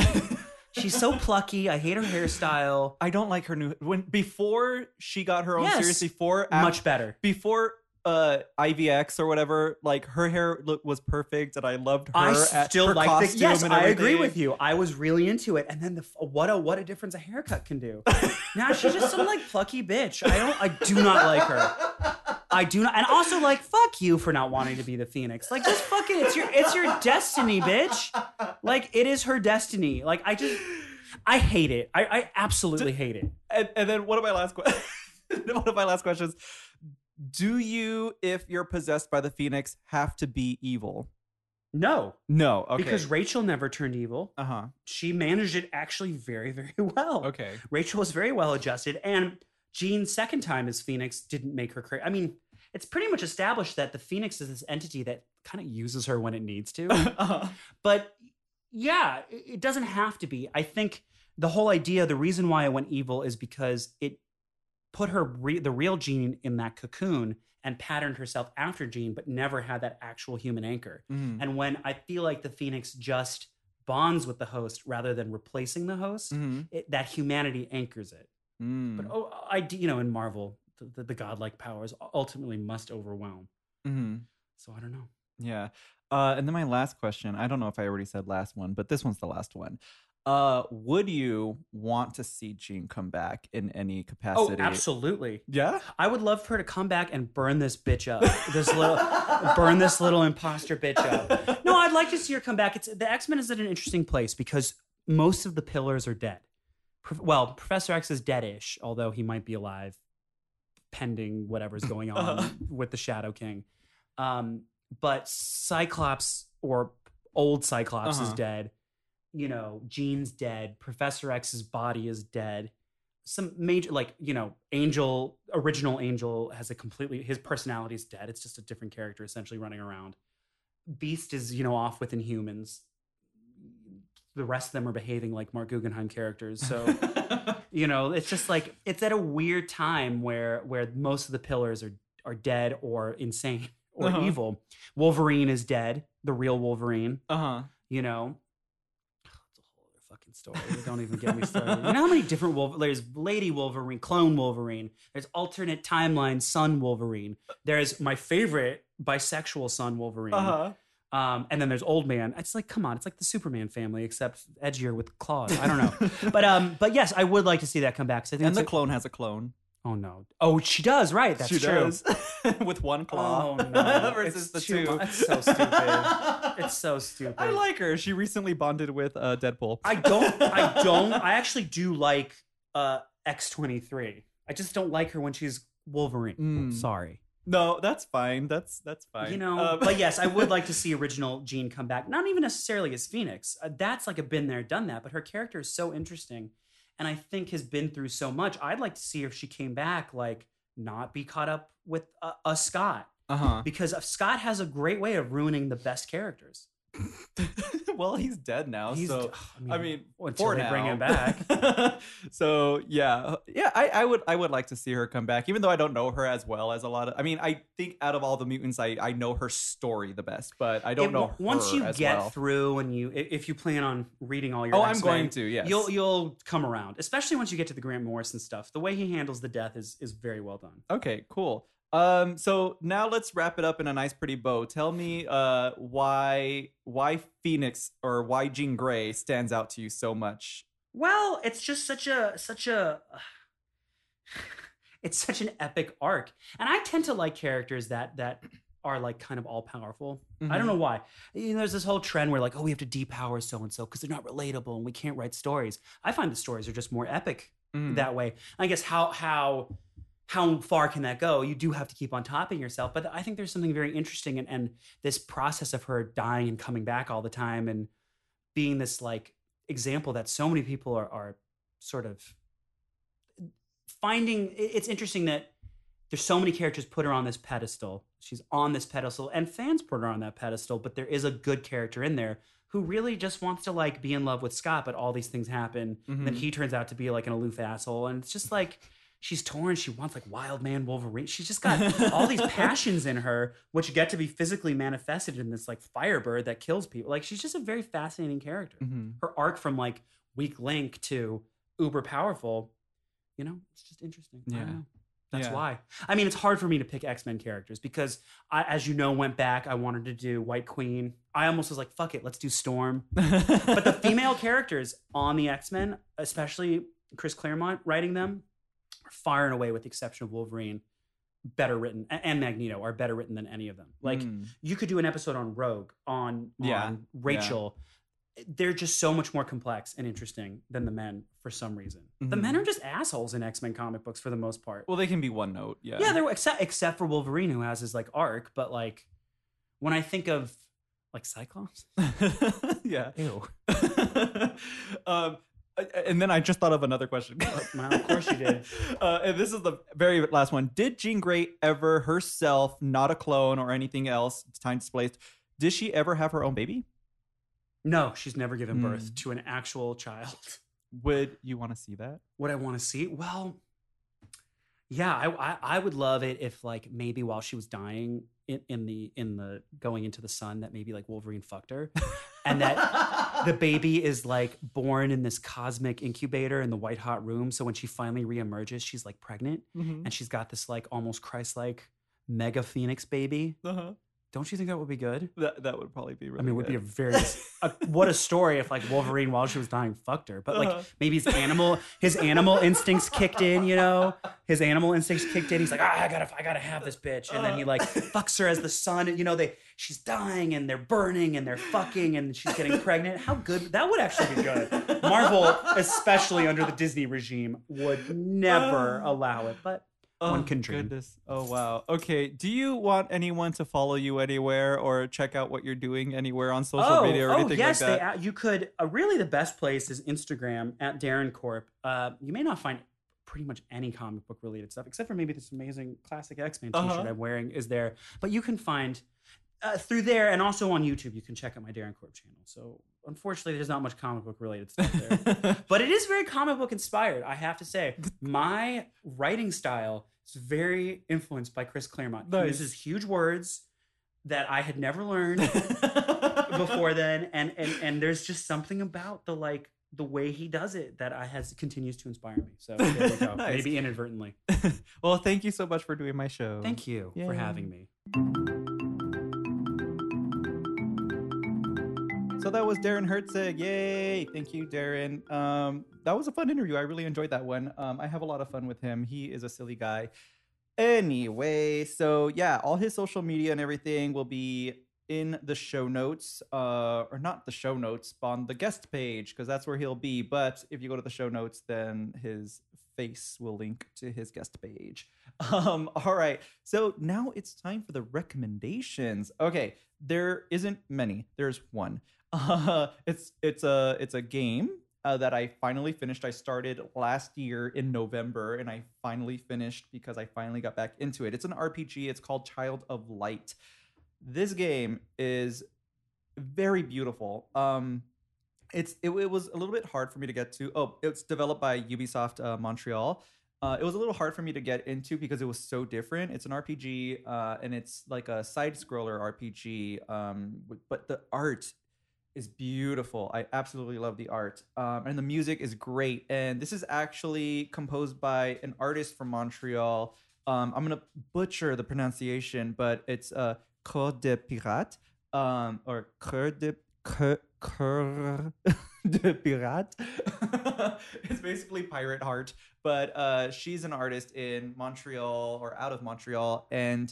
she's so plucky. I hate her hairstyle. I don't like her new when before she got her own Yes. series before af- Much better. before uh IVX or whatever like her hair look was perfect and I loved her I at still like the, yes, and I agree with you. I was really into it, and then the what a what a difference a haircut can do. now she's just some like plucky bitch. I don't, I do not like her. I do not, and also like fuck you for not wanting to be the Phoenix. Like just fucking, it. It's your it's your destiny, bitch. Like it is her destiny. Like I just I hate it. I, I absolutely hate it. and, and then one of my last questions one of my last questions do you if you're possessed by the phoenix have to be evil No, no okay because Rachel never turned evil. uh-huh She managed it actually very very well. okay Rachel was very well adjusted, and Jean's second time as Phoenix didn't make her crazy. I mean, it's pretty much established that the Phoenix is this entity that kind of uses her when it needs to. uh-huh. but yeah, it doesn't have to be. I think the whole idea, the reason why it went evil is because it put her re- the real Jean in that cocoon and patterned herself after Jean, but never had that actual human anchor. Mhm. And when I feel like the Phoenix just bonds with the host rather than replacing the host, Mhm. it, that humanity anchors it. Mm. But oh, I you know in Marvel, the, the, godlike powers ultimately must overwhelm. Mhm. So I don't know. Yeah. Uh, and then my last question, I don't know if I already said last one, but this one's the last one. Uh, would you want to see Jean come back in any capacity? Oh, capacity? absolutely. Yeah. I would love for her to come back and burn this bitch up. This little burn this little imposter bitch up. No, I'd like to see her come back. It's the X Men is at an interesting place because most of the pillars are dead. Pro- Well, Professor X is deadish, although he might be alive, pending whatever's going on Uh-huh. with the Shadow King. Um, but Cyclops or old Cyclops is Uh-huh. dead. You know, Jean's dead. Professor X's body is dead. Some major, like you know, Angel, original Angel has a completely his personality is dead. It's just a different character essentially running around. Beast is you know off with Inhumans. The rest of them are behaving like Marc Guggenheim characters. So you know, it's just like it's at a weird time where where most of the pillars are are dead or insane or Uh-huh. evil. Wolverine is dead, the real Wolverine. uh huh. You know, it's a whole fucking story. Don't even get me started. You know how many different Wolver- there's Lady Wolverine, Clone Wolverine. There's alternate timeline Son Wolverine. There's my favorite bisexual Son Wolverine. Uh huh. Um, and then there's Old Man. It's like, come on, it's like the Superman family, except edgier with claws. I don't know, but um, but yes, I would like to see that come back. I think and the a- clone has a clone. oh no, oh she does, right? That's she true. does with one claw. Oh no, versus it's the two. mu- It's so stupid. It's so stupid. I like her. She recently bonded with uh, Deadpool. I don't. I don't. I actually do like uh X twenty three. I just don't like her when she's Wolverine. Mm. Sorry, No, that's fine. That's that's fine. you know. Um, but yes, I would like to see original Jean come back. Not even necessarily as Phoenix. Uh, that's like a been there, done that. But her character is so interesting, and I think has been through so much. I'd like to see if she came back, like not be caught up with a, a Scott uh huh. because Scott has a great way of ruining the best characters. well, he's dead now. He's- so I mean, until for they now. bring him back. so yeah, yeah, I, I would I would like to see her come back, even though I don't know her as well as a lot of. I mean, I think out of all the mutants, I I know her story the best, but I don't It- know once you get well. through and you if you plan on reading all your Oh, I'm going to. Yes, you'll you'll come around especially once you get to the grant morrison stuff the way he handles the death is is very well done Okay, cool. Um, so now let's wrap it up in a nice, pretty bow. Tell me, uh, why why Phoenix or why Jean Grey stands out to you so much? well it's just such a such a it's such an epic arc and i tend to like characters that that are like kind of all powerful i don't know why you know there's this whole trend where like oh we have to depower so and so because they're not relatable and we can't write stories i find the stories are just more epic Mhm. that way. I guess how how how far can that go? You do have to keep on topping yourself, but I think there's something very interesting and and this process of her dying and coming back all the time and being this like example that so many people are are sort of finding it's interesting that there's so many characters put her on this pedestal. She's on this pedestal and fans put her on that pedestal, but there is a good character in there who really just wants to like be in love with Scott, but all these things happen. And then Mhm. he turns out to be like an aloof asshole. And it's just like she's torn. She wants like wild man Wolverine. She's just got all these passions in her, which get to be physically manifested in this like firebird that kills people. Like she's just a very fascinating character. Mhm. Her arc from like weak link to uber powerful, you know, it's just interesting. Yeah. That's Yeah. why. I mean, it's hard for me to pick X Men characters because I, as you know, went back. I wanted to do White Queen. I almost was like, fuck it, let's do Storm but the female characters on the X Men, especially Chris Claremont writing them, far and away, with the exception of Wolverine, better written and Magneto are better written than any of them. Like Mm. you could do an episode on Rogue, on, Yeah, on Rachel. They're just so much more complex and interesting than the men for some reason. The Mhm. men are just assholes in X Men comic books for the most part. well, they can be one note. Yeah. yeah, they're except except for Wolverine who has his like arc, but like when I think of like Cyclops, yeah. ew. um, and then I just thought of another question. well, of course you did. Uh, and this is the very last one. Did Jean Grey ever herself, not a clone or anything else, time displaced, did she ever have her own baby? No, she's never given birth Mm. to an actual child. Would you want to see that? Would I want to see? Well, yeah, I, I I would love it if like maybe while she was dying in, in the in the going into the sun that maybe like Wolverine fucked her, and that the baby is like born in this cosmic incubator in the white hot room. So when she finally reemerges, she's like pregnant Mhm. and she's got this like almost Christ like mega phoenix baby. Uh-huh. Don't you think that would be good? That that would probably be really. I mean, it would be a very a, what a story if like Wolverine while she was dying fucked her, but like Uh-huh. maybe his animal his animal instincts kicked in, you know, his animal instincts kicked in. He's like, ah, I gotta I gotta have this bitch, and then he like fucks her as the sun. You know, they she's dying and they're burning and they're fucking and she's getting pregnant. How good that would actually be good. Marvel, especially under the Disney regime, would never allow it, but one can dream. Oh, Goodness. Oh wow. Okay. Do you want anyone to follow you anywhere or check out what you're doing anywhere on social media or anything Oh, yes, like that? They, you could. Uh, really, the best place is Instagram at Darren Corp. Uh, you may not find pretty much any comic book related stuff, except for maybe this amazing classic X Men T-shirt Uh-huh. I'm wearing is there. But you can find uh, through there, and also on YouTube, you can check out my Darren Corp channel. So unfortunately, there's not much comic book related stuff there. but it is very comic book inspired. I have to say, my writing style is very influenced by Chris Claremont. Nice. He uses huge words that I had never learned before then and and and there's just something about the like the way he does it that I has continues to inspire me. So there we go. Nice. Maybe inadvertently. well, thank you so much for doing my show. Thank you for having me. So that was Darren Herczeg. Yay! Thank you, Darren. Um, that was a fun interview. I really enjoyed that one. Um, I have a lot of fun with him. He is a silly guy. Anyway, so yeah, all his social media and everything will be in the show notes, uh, or not the show notes, on the guest page, because that's where he'll be. But if you go to the show notes, then his face will link to his guest page. Um, all right. So now it's time for the recommendations. Okay, there isn't many. There's one. Uh, it's it's a it's a game uh, that I finally finished. I started last year in November, and I finally finished because I finally got back into it. It's an RPG. It's called Child of Light. This game is very beautiful. Um, it's it, it was a little bit hard for me to get to. Oh, it's developed by Ubisoft uh, Montreal. Uh, it was a little hard for me to get into because it was so different. It's an RPG, uh, and it's like a side scroller RPG. Um, but the art is beautiful. I absolutely love the art, um, and the music is great. And this is actually composed by an artist from Montreal. Um, I'm gonna butcher the pronunciation, but it's uh, Cœur de Pirate, um, or Cœur de Cœur, Cœur de Pirate. it's basically Pirate Heart, but uh, she's an artist in Montreal or out of Montreal, and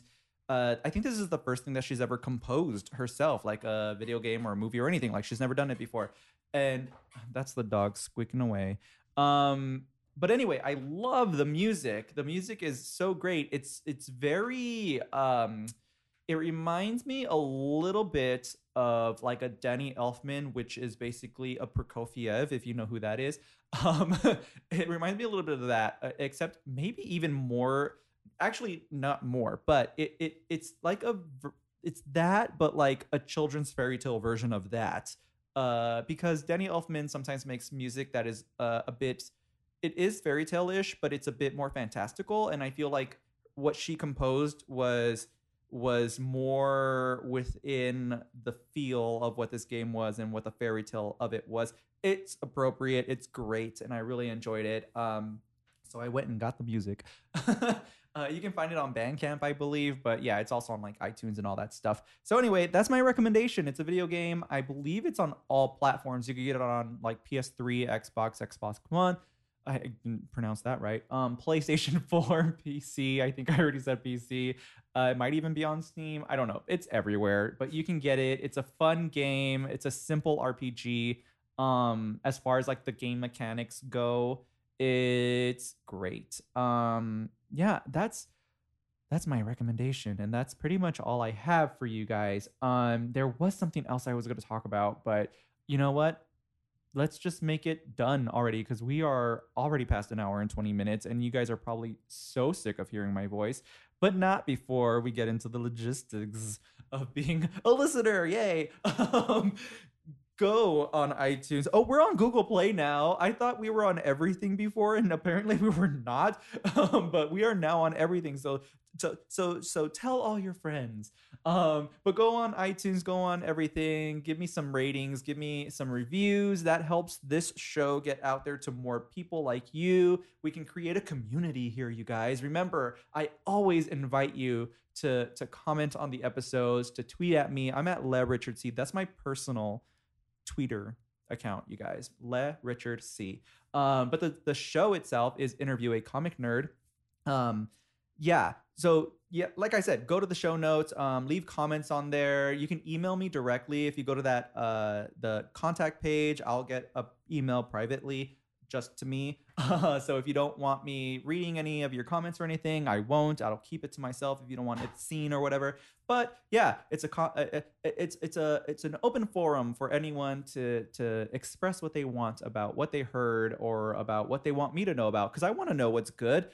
uh, I think this is the first thing that she's ever composed herself, like a video game or a movie or anything. Like she's never done it before, and that's the dog squeaking away. Um, but anyway, I love the music. The music is so great. It's it's very um, it reminds me a little bit of like a Danny Elfman, which is basically a Prokofiev, if you know who that is. Um, it reminds me a little bit of that, uh, except maybe even more. Actually, not more, but it, it it's like a it's that, but like a children's fairy tale version of that. Uh, because Danny Elfman sometimes makes music that is uh, a bit, it is fairy tale ish, but it's a bit more fantastical. And I feel like what she composed was was more within the feel of what this game was and what the fairy tale of it was. It's appropriate, it's great, and I really enjoyed it. Um, so I went and got the music. uh, you can find it on Bandcamp, I believe, but yeah, it's also on like iTunes and all that stuff. So anyway, that's my recommendation. It's a video game. I believe it's on all platforms. You can get it on like PS3, Xbox, Xbox One. I didn't pronounce that right. Um, PlayStation 4, PC. I think I already said PC. Uh, it might even be on Steam. I don't know. It's everywhere, but you can get it. It's a fun game. It's a simple RPG. Um, as far as like the game mechanics go, it's great. Um, yeah, that's that's my recommendation, and that's pretty much all I have for you guys. Um, there was something else I was going to talk about, but you know what? let's just make it done already because we are already past an hour and 20 minutes and you guys are probably so sick of hearing my voice but not before we get into the logistics of being a listener yay um, go on itunes. Oh we're on google play now. I thought we were on everything before and apparently we were not. Um, but we are now on everything. So so so so tell all your friends. Um but go on itunes go on everything. Give me some ratings. Give me some reviews. That helps this show get out there to more people like you. We can create a community here you guys. Remember i always invite you to to comment on the episodes to tweet at me. I'm at le richard c that's my personal twitter account you guys. Le richard c. Um but the the show itself is interview a comic nerd. Um yeah so yeah like i said go to the show notes um, leave comments on there. You can email me directly. If you go to that uh, the contact page i'll get a email privately just to me uh, so if you don't want me reading any of your comments or anything i won't. I'll keep it to myself if you don't want it seen or whatever. But yeah it's a uh, uh, it's it's a it's an open forum for anyone to to express what they want about what they heard or about what they want me to know about because i want to know what's good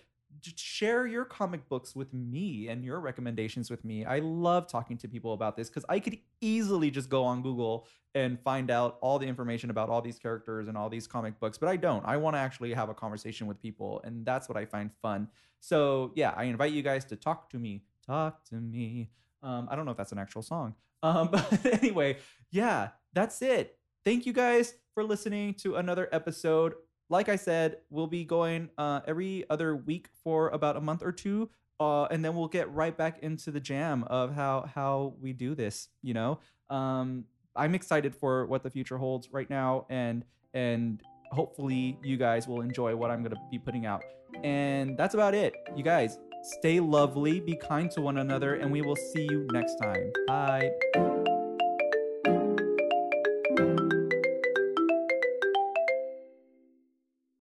share your comic books with me and your recommendations with me. I love talking to people about this because I could easily just go on Google and find out all the information about all these characters and all these comic books, but I don't. I want to actually have a conversation with people, and that's what I find fun. So, yeah, I invite you guys to talk to me. Talk to me. Um, I don't know if that's an actual song. Um, but anyway, yeah, that's it. Thank you guys for listening to another episode like I said, we'll be going uh, every other week for about a month or two, uh, and then we'll get right back into the jam of how how we do this. You know, um, I'm excited for what the future holds right now, and and hopefully you guys will enjoy what I'm gonna be putting out. And that's about it, you guys. Stay lovely, be kind to one another, and we will see you next time. Bye.